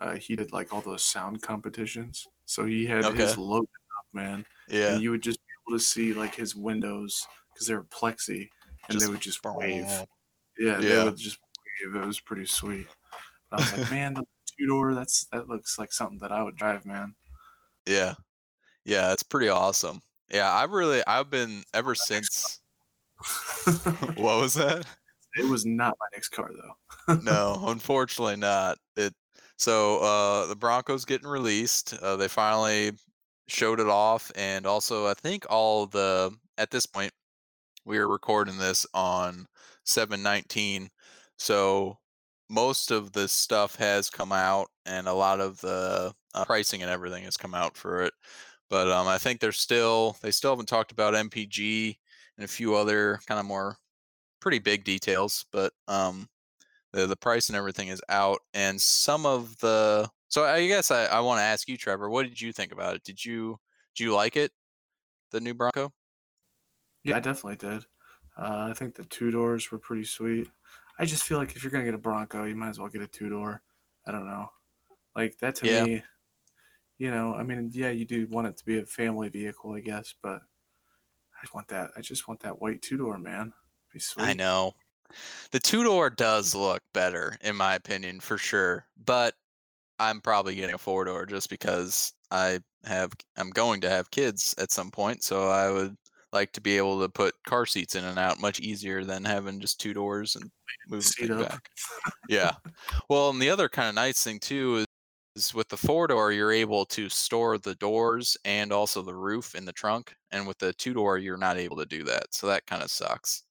Uh, he did like all those sound competitions. So he had Okay. his loaded up, man. Yeah. And you would just be able to see like his windows because they were plexi, and Just they would just wave. Yeah, Yeah. just wave. It was pretty sweet. But I was like, [LAUGHS] man, the two door. That's that looks like something that I would drive, man. Yeah. Yeah, it's pretty awesome. Yeah, I've really I've been ever since [LAUGHS] what was that? it was not my next car though. no, [LAUGHS] unfortunately not. It so uh the Broncos getting released. Uh, they finally showed it off and also I think all the at this point we are recording this on 719 so most of the stuff has come out and a lot of the uh, pricing and everything has come out for it. But um, i think they're still they still haven't talked about mpg and a few other kind of more pretty big details but um, the, the price and everything is out and some of the so i guess i, I want to ask you trevor what did you think about it? Did you do you like it the new bronco? Yeah, I definitely did. Uh, I think the two doors were pretty sweet. I just feel like if you're gonna get a Bronco, you might as well get a two door. I don't know, like that to Yeah. me. You know, I mean, yeah, you do want it to be a family vehicle, I guess, but I just want that. I just want that white two door, man. Be sweet. I know. The two door does look better, in my opinion, for sure. But I'm probably getting a four door just because I have I'm going to have kids at some point, so I would like to be able to put car seats in and out much easier than having just two doors and moving up. back. [LAUGHS] Yeah. Well, and the other kind of nice thing too is, is with the four door, you're able to store the doors and also the roof in the trunk. And with the two door, you're not able to do that. So that kind of sucks.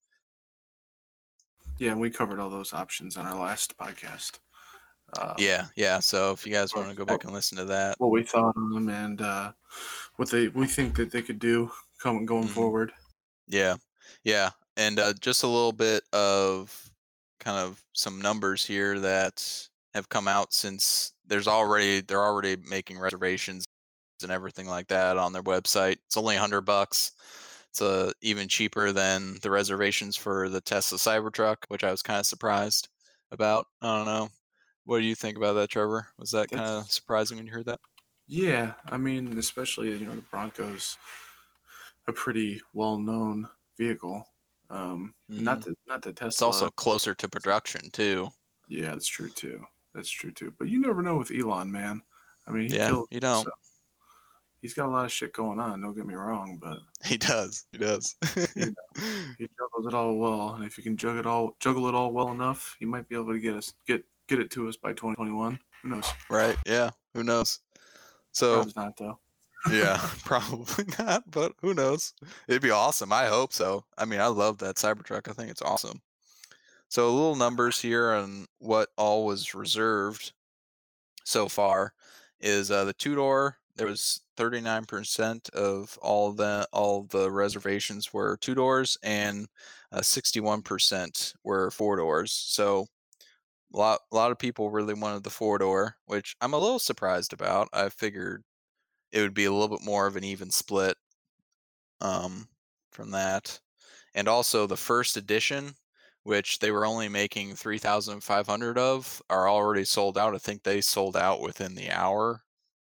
Yeah, we covered all those options on our last podcast. Um, Yeah, yeah. So if you guys want to go back and listen to that, what we thought on them and uh, what they we think that they could do coming going Mhm. forward. yeah, yeah. And uh, just a little bit of kind of some numbers here that have come out since there's already they're already making reservations and everything like that on their website. It's only a hundred bucks. It's uh, even cheaper than the reservations for the Tesla Cybertruck, which I was kind of surprised about. I don't know. What do you think about that, Trevor? Was that kind of surprising when you heard that? Yeah, I mean, especially you know the Broncos, a pretty well-known vehicle. Um, Not the not the Tesla. It's also closer to production too. yeah, that's true too. That's true too. But you never know with Elon, man. I mean, he Yeah, killed, you don't. so- he's got a lot of shit going on. Don't get me wrong, but [LAUGHS] He does. He does. he juggles it all well. And if you can juggle it all, juggle it all well enough, he might be able to get us get get it to us by 2021. Who knows? right. Yeah. Who knows? So Probably not though. Yeah, [LAUGHS] [LAUGHS] probably not, but who knows? It'd be awesome. I hope so. I mean, I love that Cybertruck. I think it's awesome. So a little numbers here on what all was reserved so far is uh, the two door. There was 39% of all the all the reservations were two doors, and uh, 61% were four doors. So a lot a lot of people really wanted the four door, which I'm a little surprised about. I figured it would be a little bit more of an even split um, from that. And also the first edition, which they were only making 3,500 of, are already sold out. I think they sold out within the hour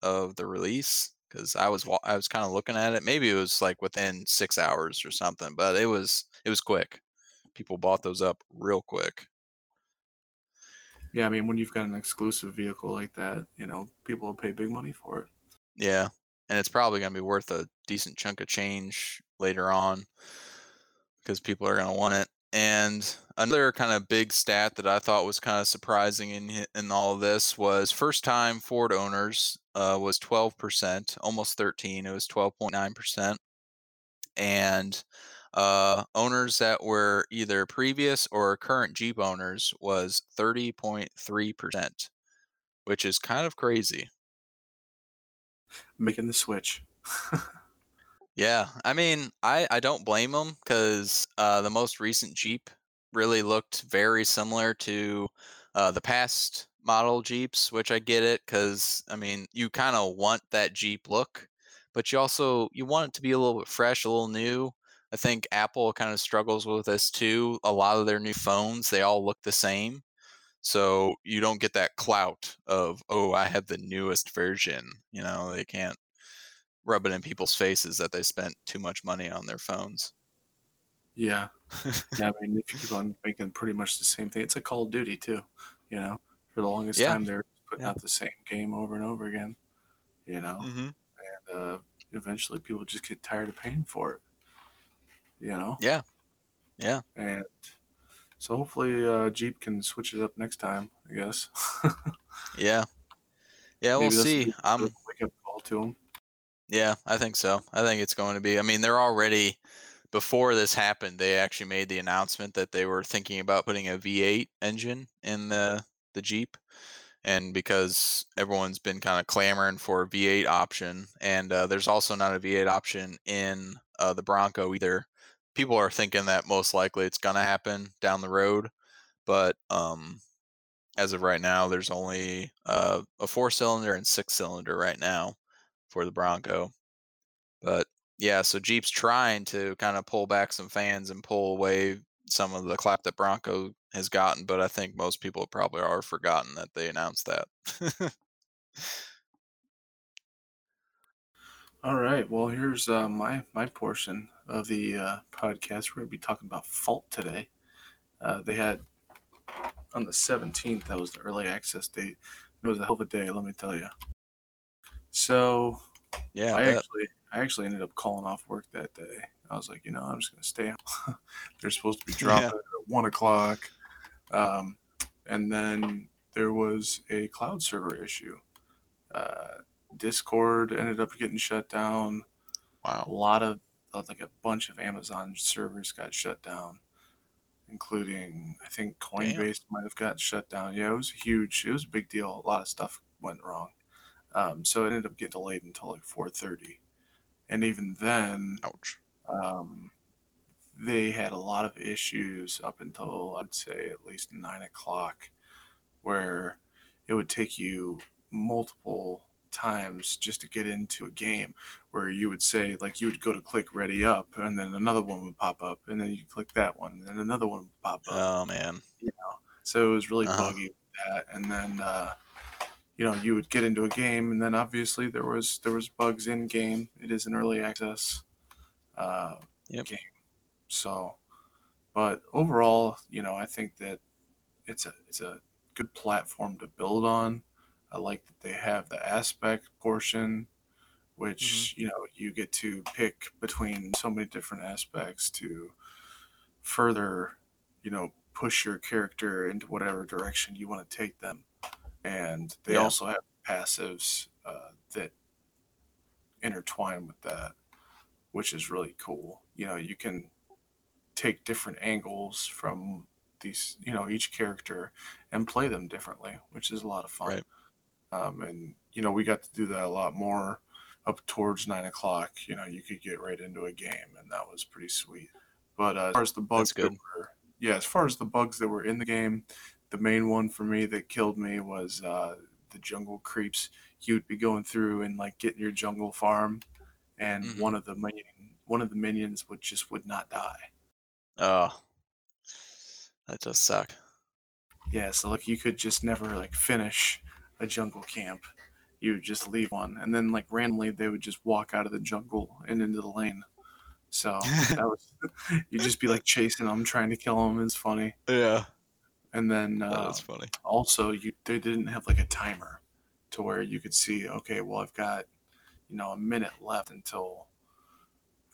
of the release because I was I was kind of looking at it. Maybe it was like within six hours or something, but it was it was quick. People bought those up real quick. Yeah, I mean, when you've got an exclusive vehicle like that, you know, people will pay big money for it. Yeah, and it's probably going to be worth a decent chunk of change later on because people are going to want it. And another kind of big stat that I thought was kind of surprising in in all of this was first time Ford owners uh, was 12%, almost 13. It was 12.9%. And uh, owners that were either previous or current Jeep owners was 30.3%, which is kind of crazy. Making the switch. [LAUGHS] Yeah, I mean, I I don't blame them because uh, the most recent Jeep really looked very similar to uh, the past model Jeeps, which I get it because I mean, you kind of want that Jeep look, but you also you want it to be a little bit fresh, a little new. I think Apple kind of struggles with this too. A lot of their new phones, they all look the same. So you don't get that clout of, oh, I have the newest version. You know, they can't rub it in people's faces that they spent too much money on their phones. Yeah. [LAUGHS] Yeah, I mean, if you keep on making pretty much the same thing, it's like Call of Duty too. You know, for the longest Yeah. time they're putting Yeah. out the same game over and over again. You know, hmm and uh, eventually people just get tired of paying for it. You know, Yeah. Yeah. and so hopefully uh, Jeep can switch it up next time. I guess. [LAUGHS] Yeah. Yeah. We'll Maybe will see. I'm. wake up call to them. Yeah, I think so. I think it's going to be. I mean, they're already before this happened, they actually made the announcement that they were thinking about putting a V8 engine in the the Jeep, and because everyone's been kind of clamoring for a V8 option, and uh, there's also not a V8 option in uh, the Bronco either. People are thinking that most likely it's going to happen down the road, but um, as of right now, there's only uh, a four cylinder and six cylinder right now for the Bronco. But yeah, so Jeep's trying to kind of pull back some fans and pull away some of the clap that Bronco has gotten, but I think most people probably are forgotten that they announced that. [LAUGHS] All right. Well, here's uh, my my portion of the uh, podcast. We're going to be talking about Fault today. Uh, they had on the 17th. That was the early access date. It was a hell of a day, let me tell you. So yeah, I I actually I actually ended up calling off work that day. I was like, you know, I'm just going to stay. [LAUGHS] They're supposed to be dropping Yeah. at one o'clock, um, and then there was a cloud server issue. Uh, Discord ended up getting shut down Wow. a lot of like a bunch of Amazon servers got shut down, including I think Coinbase might have got shut down. Yeah, it was huge. It was a big deal. A lot of stuff went wrong. Um, so it ended up getting delayed until like 4:30, and even then, Ouch. um, they had a lot of issues up until I'd say at least nine o'clock, where it would take you multiple times just to get into a game where you would say like you would go to click ready up and then another one would pop up and then you click that one and another one would pop up Oh man. so it was really Uh-huh. buggy with that and then uh, you know you would get into a game and then obviously there was there was bugs in game it is an early access uh, Yep. game so but overall you know i think that it's a it's a good platform to build on i like that they have the aspect portion which you know you get to pick between so many different aspects to further you know push your character into whatever direction you want to take them and they Yeah. also have passives uh, that intertwine with that which is really cool you know you can take different angles from these you know each character and play them differently which is a lot of fun Right. Um, and you know we got to do that a lot more up towards nine o'clock. You know you could get right into a game and that was pretty sweet. But uh, as far as the bugs that were yeah as far as the bugs that were in the game the main one for me that killed me was uh, the jungle creeps. You'd be going through and like getting your jungle farm and Mhm. one of the minion one of the minions would just would not die. Oh, that does suck. Yeah, so like you could just never like finish a jungle camp. You would just leave one, and then like randomly they would just walk out of the jungle and into the lane. So [LAUGHS] that was [LAUGHS] you'd just be like chasing them, trying to kill them. It's funny, Yeah, and then uh, is funny. also you they didn't have like a timer to where you could see okay, well I've got you know a minute left until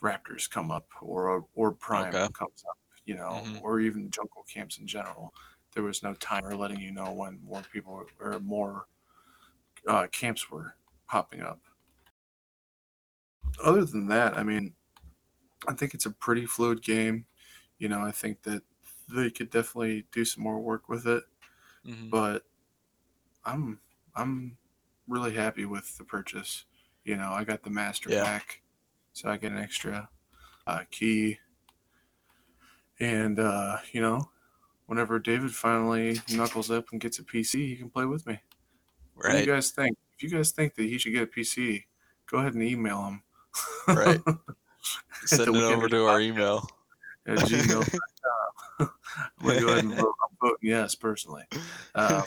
raptors come up or or prime Okay. comes up, you know, Mhm. or even jungle camps in general. There was no timer letting you know when more people or more uh, camps were popping up. Other than that, I mean, I think it's a pretty fluid game. You know, I think that they could definitely do some more work with it Mhm. but I'm I'm really happy with the purchase. You know, I got the master Yeah. pack, so I get an extra uh, key, and uh, you know, whenever David finally knuckles up and gets a PC, he can play with me. What do you guys think? If you guys think that he should get a PC, go ahead and email him. Right. [LAUGHS] Send it over to our email. At gmail.com. [LAUGHS] I'm gonna go ahead and vote. I'm voting yes personally. Um,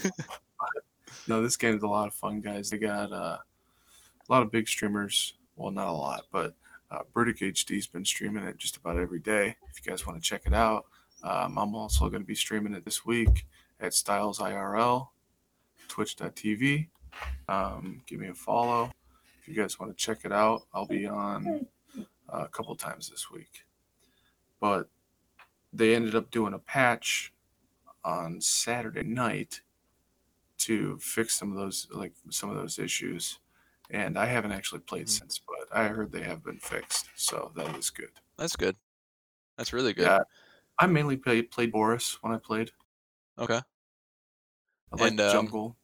[LAUGHS] no, this game's a lot of fun, guys. They got uh, a lot of big streamers. Well, not a lot, but uh, Burdick HD's been streaming it just about every day. If you guys want to check it out, um, I'm also going to be streaming it this week at Styles IRL, twitch.tv. Um, give me a follow. If you guys want to check it out, I'll be on uh, a couple times this week. But they ended up doing a patch on Saturday night to fix some of those like some of those issues. And I haven't actually played Mhm. since, but I heard they have been fixed, so that is good. That's good. That's really good. Yeah, I mainly played played Boris when I played. Okay. I like And, um, jungle.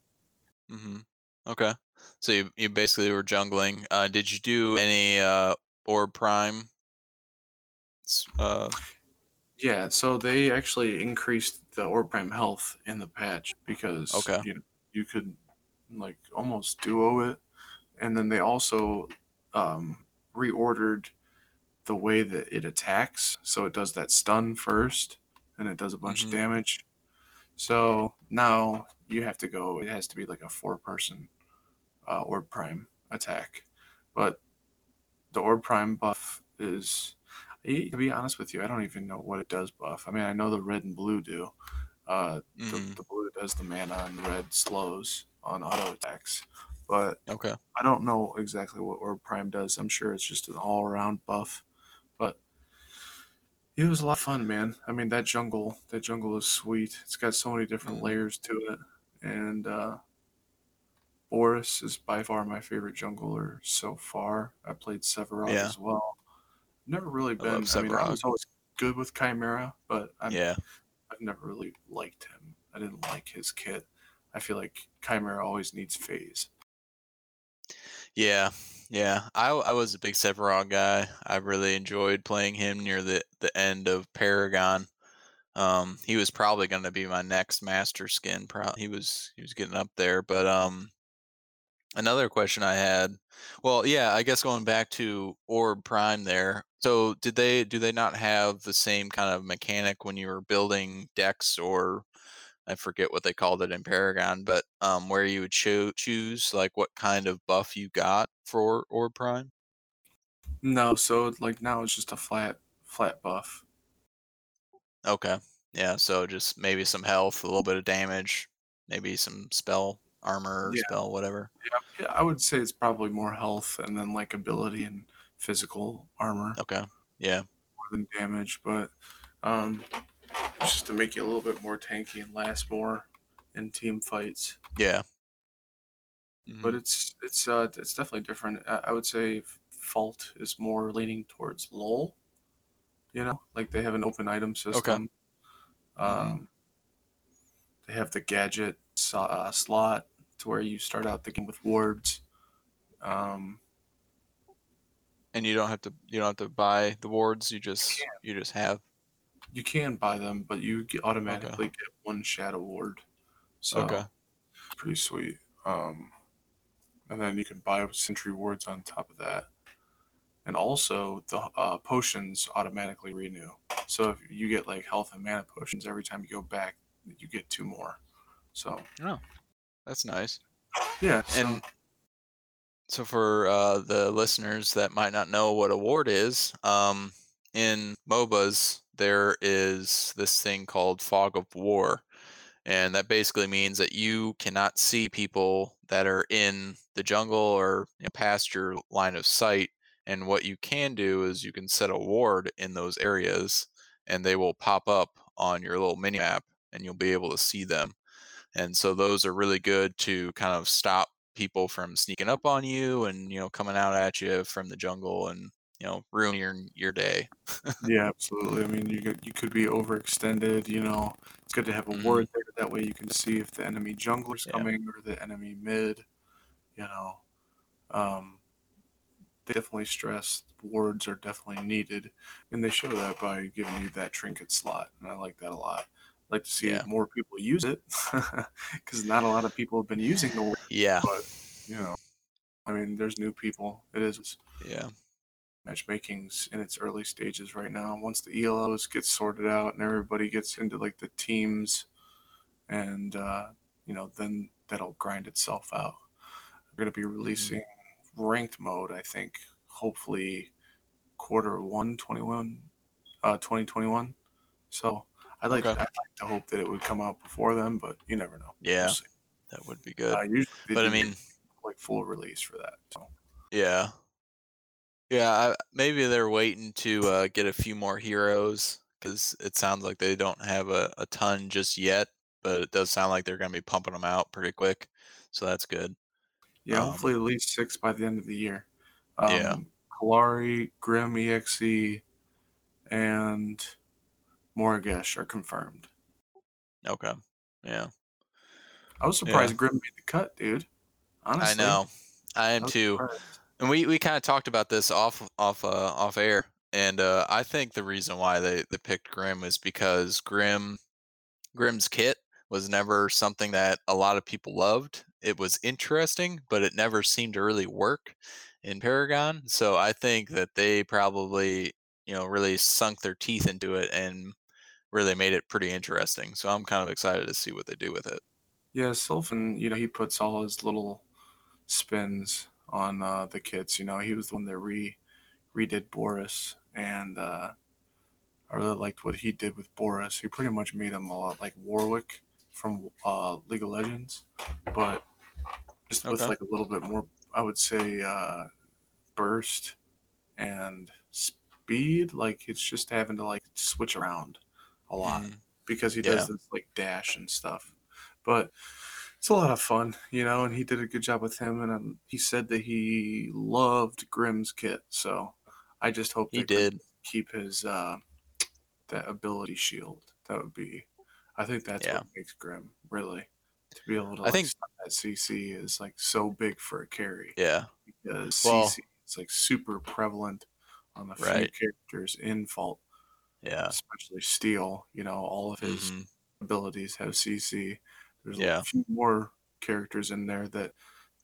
hmm Okay. So you, you basically were jungling. Uh, did you do any uh, orb prime? Uh, Yeah, so they actually increased the Orb Prime health in the patch because Okay. you you could like almost duo it, and then they also um, reordered the way that it attacks. So it does that stun first, and it does a bunch Mhm. of damage. So now you have to go. It has to be like a four-person uh, Orb Prime attack, but the Orb Prime buff is. To be honest with you, I don't even know what it does buff. I mean, I know the red and blue do. Uh, the, mhm, the blue does the mana, and the red slows on auto attacks. But Okay. I don't know exactly what Orb Prime does. I'm sure it's just an all around buff. But it was a lot of fun, man. I mean, that jungle, that jungle is sweet. It's got so many different Mhm. layers to it. And uh, Boris is by far my favorite jungler so far. I played Sevarog Yeah. as well. Never really been. I, mean, I was always good with Khaimera, but I'm, Yeah. I've never really liked him. I didn't like his kit. I feel like Khaimera always needs phase. Yeah. Yeah. I, I was a big Sevarog guy. I really enjoyed playing him near the, the end of Paragon. Um, he was probably going to be my next master skin. Pro- he was he was getting up there, but um, another question I had. Well, yeah, I guess going back to Orb Prime there. So did they do they not have the same kind of mechanic when you were building decks or I forget what they called it in Paragon, but um, where you would cho- choose like what kind of buff you got for Orb Prime? No, so like now it's just a flat flat buff. Okay. Yeah, so just maybe some health, a little bit of damage, maybe some spell armor or Yeah. spell, whatever. Yeah, I would say it's probably more health and then like ability and physical armor Okay. Yeah. more than damage, but um, just to make you a little bit more tanky and last more in team fights. Yeah. Mhm. But it's it's uh it's definitely different. I, I would say Fault is more leaning towards LOL. You know, like they have an open item system. Um, they have the gadget uh, slot to where you start out the game with wards. Um, and you don't have to you don't have to buy the wards, you just can't. you just have you can buy them, but you automatically get one shadow ward. So Okay. pretty sweet. Um, and then you can buy sentry wards on top of that. And also the uh, potions automatically renew. So if you get like health and mana potions every time you go back, you get two more. So That's nice. yeah, so- And so for uh, the listeners that might not know what a ward is, um, in MOBAs there is this thing called fog of war, and that basically means that you cannot see people that are in the jungle or you know, past your line of sight. And what you can do is you can set a ward in those areas, and they will pop up on your little mini map, and you'll be able to see them. And so those are really good to kind of stop people from sneaking up on you and you know coming out at you from the jungle and you know ruin your your day. yeah, [LAUGHS] absolutely. I mean, you could, you could be overextended. You know, it's good to have a Mhm. ward there. That way, you can see if the enemy jungler's Yeah. coming or the enemy mid. You know, um, definitely stress wards are definitely needed, and they show that by giving you that trinket slot, and I like that a lot. I like to see Yeah. more people use it [LAUGHS] because not a lot of people have been using the ward. Yeah, But you know, I mean, there's new people. It is yeah. matchmaking's in its early stages right now. Once the ELOs get sorted out and everybody gets into like the teams, and uh, you know, then that'll grind itself out. We're gonna be Mm-hmm. releasing ranked mode, I think. Hopefully, quarter one, 21, uh, 2021. So I'd like, Okay. I'd like to hope that it would come out before then, but you never know. We'll Yeah, that would be good. Uh, usually but I mean, like full release for that. So yeah, yeah. I, maybe they're waiting to uh, get a few more heroes because it sounds like they don't have a, a ton just yet. But it does sound like they're going to be pumping them out pretty quick, so that's good. Yeah, Um, hopefully at least six by the end of the year. Um, Yeah. Kallari, Grim EXE, and Morigesh are confirmed. Okay. Yeah, I was surprised Grim made the cut, dude. Honestly, I know. I I am was too. surprised. And we, we kind of talked about this off off uh, off air, and uh, I think the reason why they, they picked Grim is because Grim Grim's kit was never something that a lot of people loved. It was interesting, but it never seemed to really work in Paragon. So I think that they probably you know really sunk their teeth into it and really made it pretty interesting. So I'm kind of excited to see what they do with it. Yeah, Sylphan, you know, he puts all his little spins on uh, the kits. You know, he was the one that re redid Boris, and uh, I really liked what he did with Boris. He pretty much made him a lot like Warwick from uh, League of Legends, but just with like a little bit more, I would say, uh, burst and speed. Like it's just having to like switch around a lot Mm, because he Yeah. does this like dash and stuff. But it's a lot of fun, you know, and he did a good job with him. And um, he said that he loved Grim's kit. So I just hope He did. keep his uh, that ability shield. That would be, I think that's Yeah. what makes Grim really to be able to I like think- that CC is like so big for a carry Yeah. because Well- CC is like super prevalent on the few Right. characters in Fault, Yeah. especially Steel. You know, all of his mhm, abilities have CC. There's Yeah. a few more characters in there that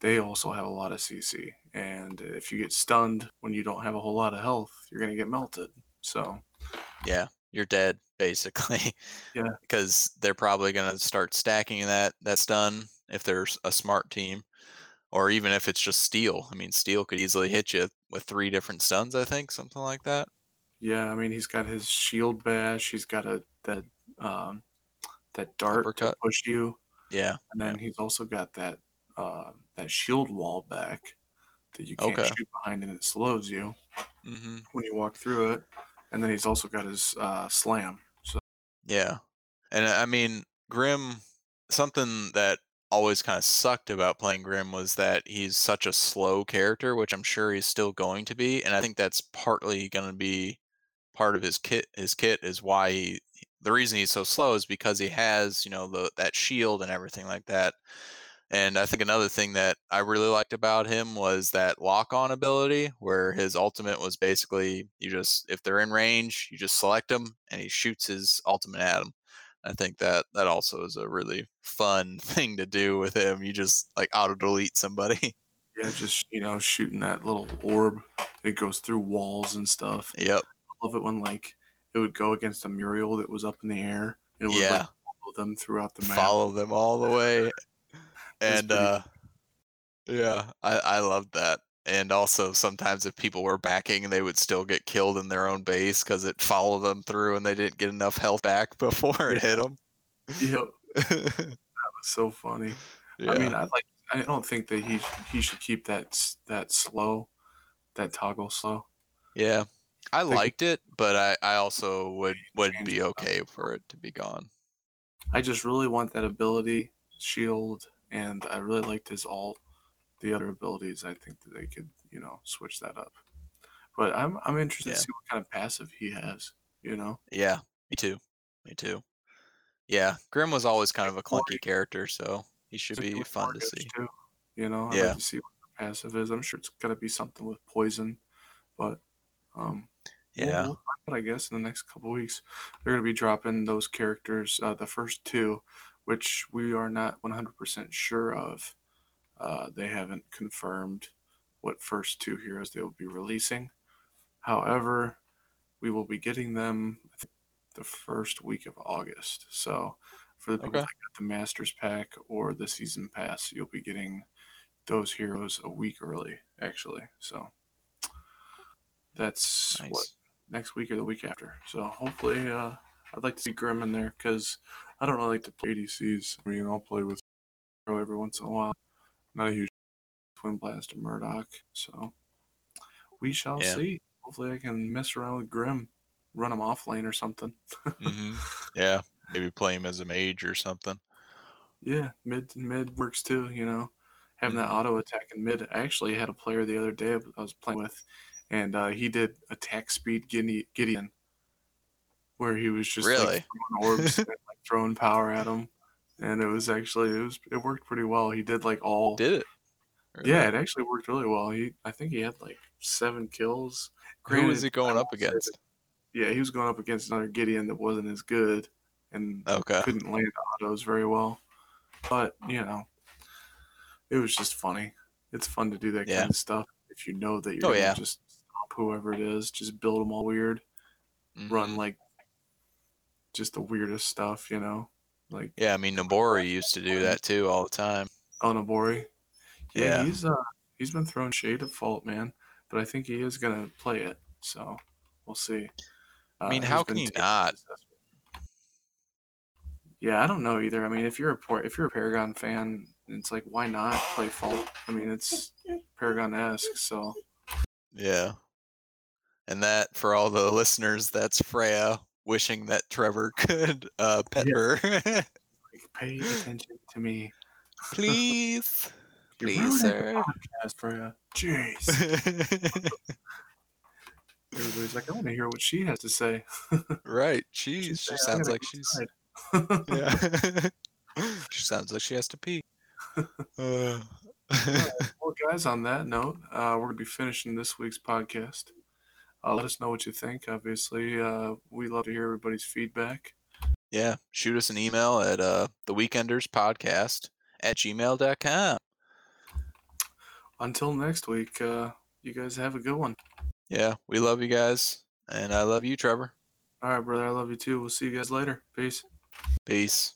they also have a lot of CC. And if you get stunned when you don't have a whole lot of health, you're gonna get melted. So Yeah. You're dead basically. Yeah. [LAUGHS] Because they're probably gonna start stacking that that stun if there's a smart team, or even if it's just steel. I mean, steel could easily hit you with three different stuns. I think something like that. yeah, I mean he's got his shield bash, he's got a that um that dart to Uppercut. push you, Yeah. and then he's also got that uh, that shield wall back that you can't Okay. shoot behind and it slows you hmm when you walk through it. And then he's also got his uh, slam. So Yeah. And I mean, Grim, something that always kind of sucked about playing Grim was that he's such a slow character, which I'm sure he's still going to be. And I think that's partly going to be part of his kit. His kit is why he, the reason he's so slow is because he has, you know, the that shield and everything like that. And I think another thing that I really liked about him was that lock on ability, where his ultimate was basically you just, if they're in range, you just select him and he shoots his ultimate at them. I think that that also is a really fun [LAUGHS] thing to do with him. You just like auto delete somebody. [LAUGHS] yeah, just you know, shooting that little orb that goes through walls and stuff. yep. I love it when like it would go against a Muriel that was up in the air. It would Yeah. like, follow them throughout the map. Follow them all the way. And uh yeah, I I loved that. And also sometimes if people were backing, they would still get killed in their own base because it followed them through and they didn't get enough health back [LAUGHS] before it hit them. Yep, [LAUGHS] that was so funny. yeah. I mean, I like. I don't think that he he should keep that that slow, that toggle slow. Yeah. I liked it, but I, I also would would be okay for it to be gone. I just really want that ability shield, and I really liked his alt. The other abilities, I think that they could, you know, switch that up. But I'm I'm interested Yeah. to see what kind of passive he has. You know, Yeah, me too. Me too. Yeah, Grim was always kind of a clunky character, so he should be fun to see. Too. You know, I'd Yeah. like to see what the passive is. I'm sure it's gonna be something with poison, but um, we'll- Yeah. we'll out, I guess in the next couple weeks they're gonna be dropping those characters, uh, the first two, which we are not 100% sure of. Uh, they haven't confirmed what first two heroes they will be releasing. However, we will be getting them the first week of August. So for the people Okay. that got the Masters pack or the season pass, you'll be getting those heroes a week early, actually. So that's Nice. what next week or the week after. So hopefully, uh, I'd like to see Grim in there because I don't really like to play ADCs. I mean, I'll play with Hero every once in a while. Not a huge Twin Blast or Murdock. So we shall Yeah. see. Hopefully, I can mess around with Grim, run him off lane or something. hmm [LAUGHS] Yeah, maybe play him as a mage or something. Yeah, mid mid works too. You know, having that Mhm. auto attack in mid. I actually had a player the other day I was playing with, and uh, he did attack speed Gideon, where he was just Really? like orbs [LAUGHS] throwing power at him, and it was actually it was it worked pretty well. He did like all Did it? yeah, it actually worked really well. He I think he had like seven kills. Who was Granted, he going up that- against? yeah, he was going up against another Gideon that wasn't as good and Okay. couldn't land autos very well. But, you know, it was just funny. It's fun to do that Yeah. kind of stuff if you know that you're Oh, gonna yeah. just stop whoever it is, just build them all weird, run Mhm. like just the weirdest stuff, you know, like Yeah, I mean Nobori used to do that too all the time. Onabori. Yeah, Yeah. he's uh he's been throwing shade at fault, man. But I think he is gonna play it, so we'll see. I mean, Uh, how can you not? Yeah, I don't know either. I mean, if you're a por- if you're a Paragon fan, it's like why not play Fault? I mean, it's Paragon esque, so Yeah. And that for all the listeners, that's Freya wishing that Trevor [LAUGHS] could uh pet Yeah. her. like, pay attention to me. [LAUGHS] Please. [LAUGHS] Please, sir. podcast. Jeez. Everybody's like, I want to hear what she has to say. right. She She's she sounds like she's yeah. she sounds like she has to pee. Uh, Well, guys, on that note, uh, we're going to be finishing this week's podcast. Uh, let us know what you think. Obviously, uh, we love to hear everybody's feedback. yeah. Shoot us an email at uh the weekenders podcast at gmail.com. Until next week, uh, you guys have a good one. Yeah, we love you guys. And I love you, Trevor. All right, brother. I love you too. We'll see you guys later. Peace. Peace.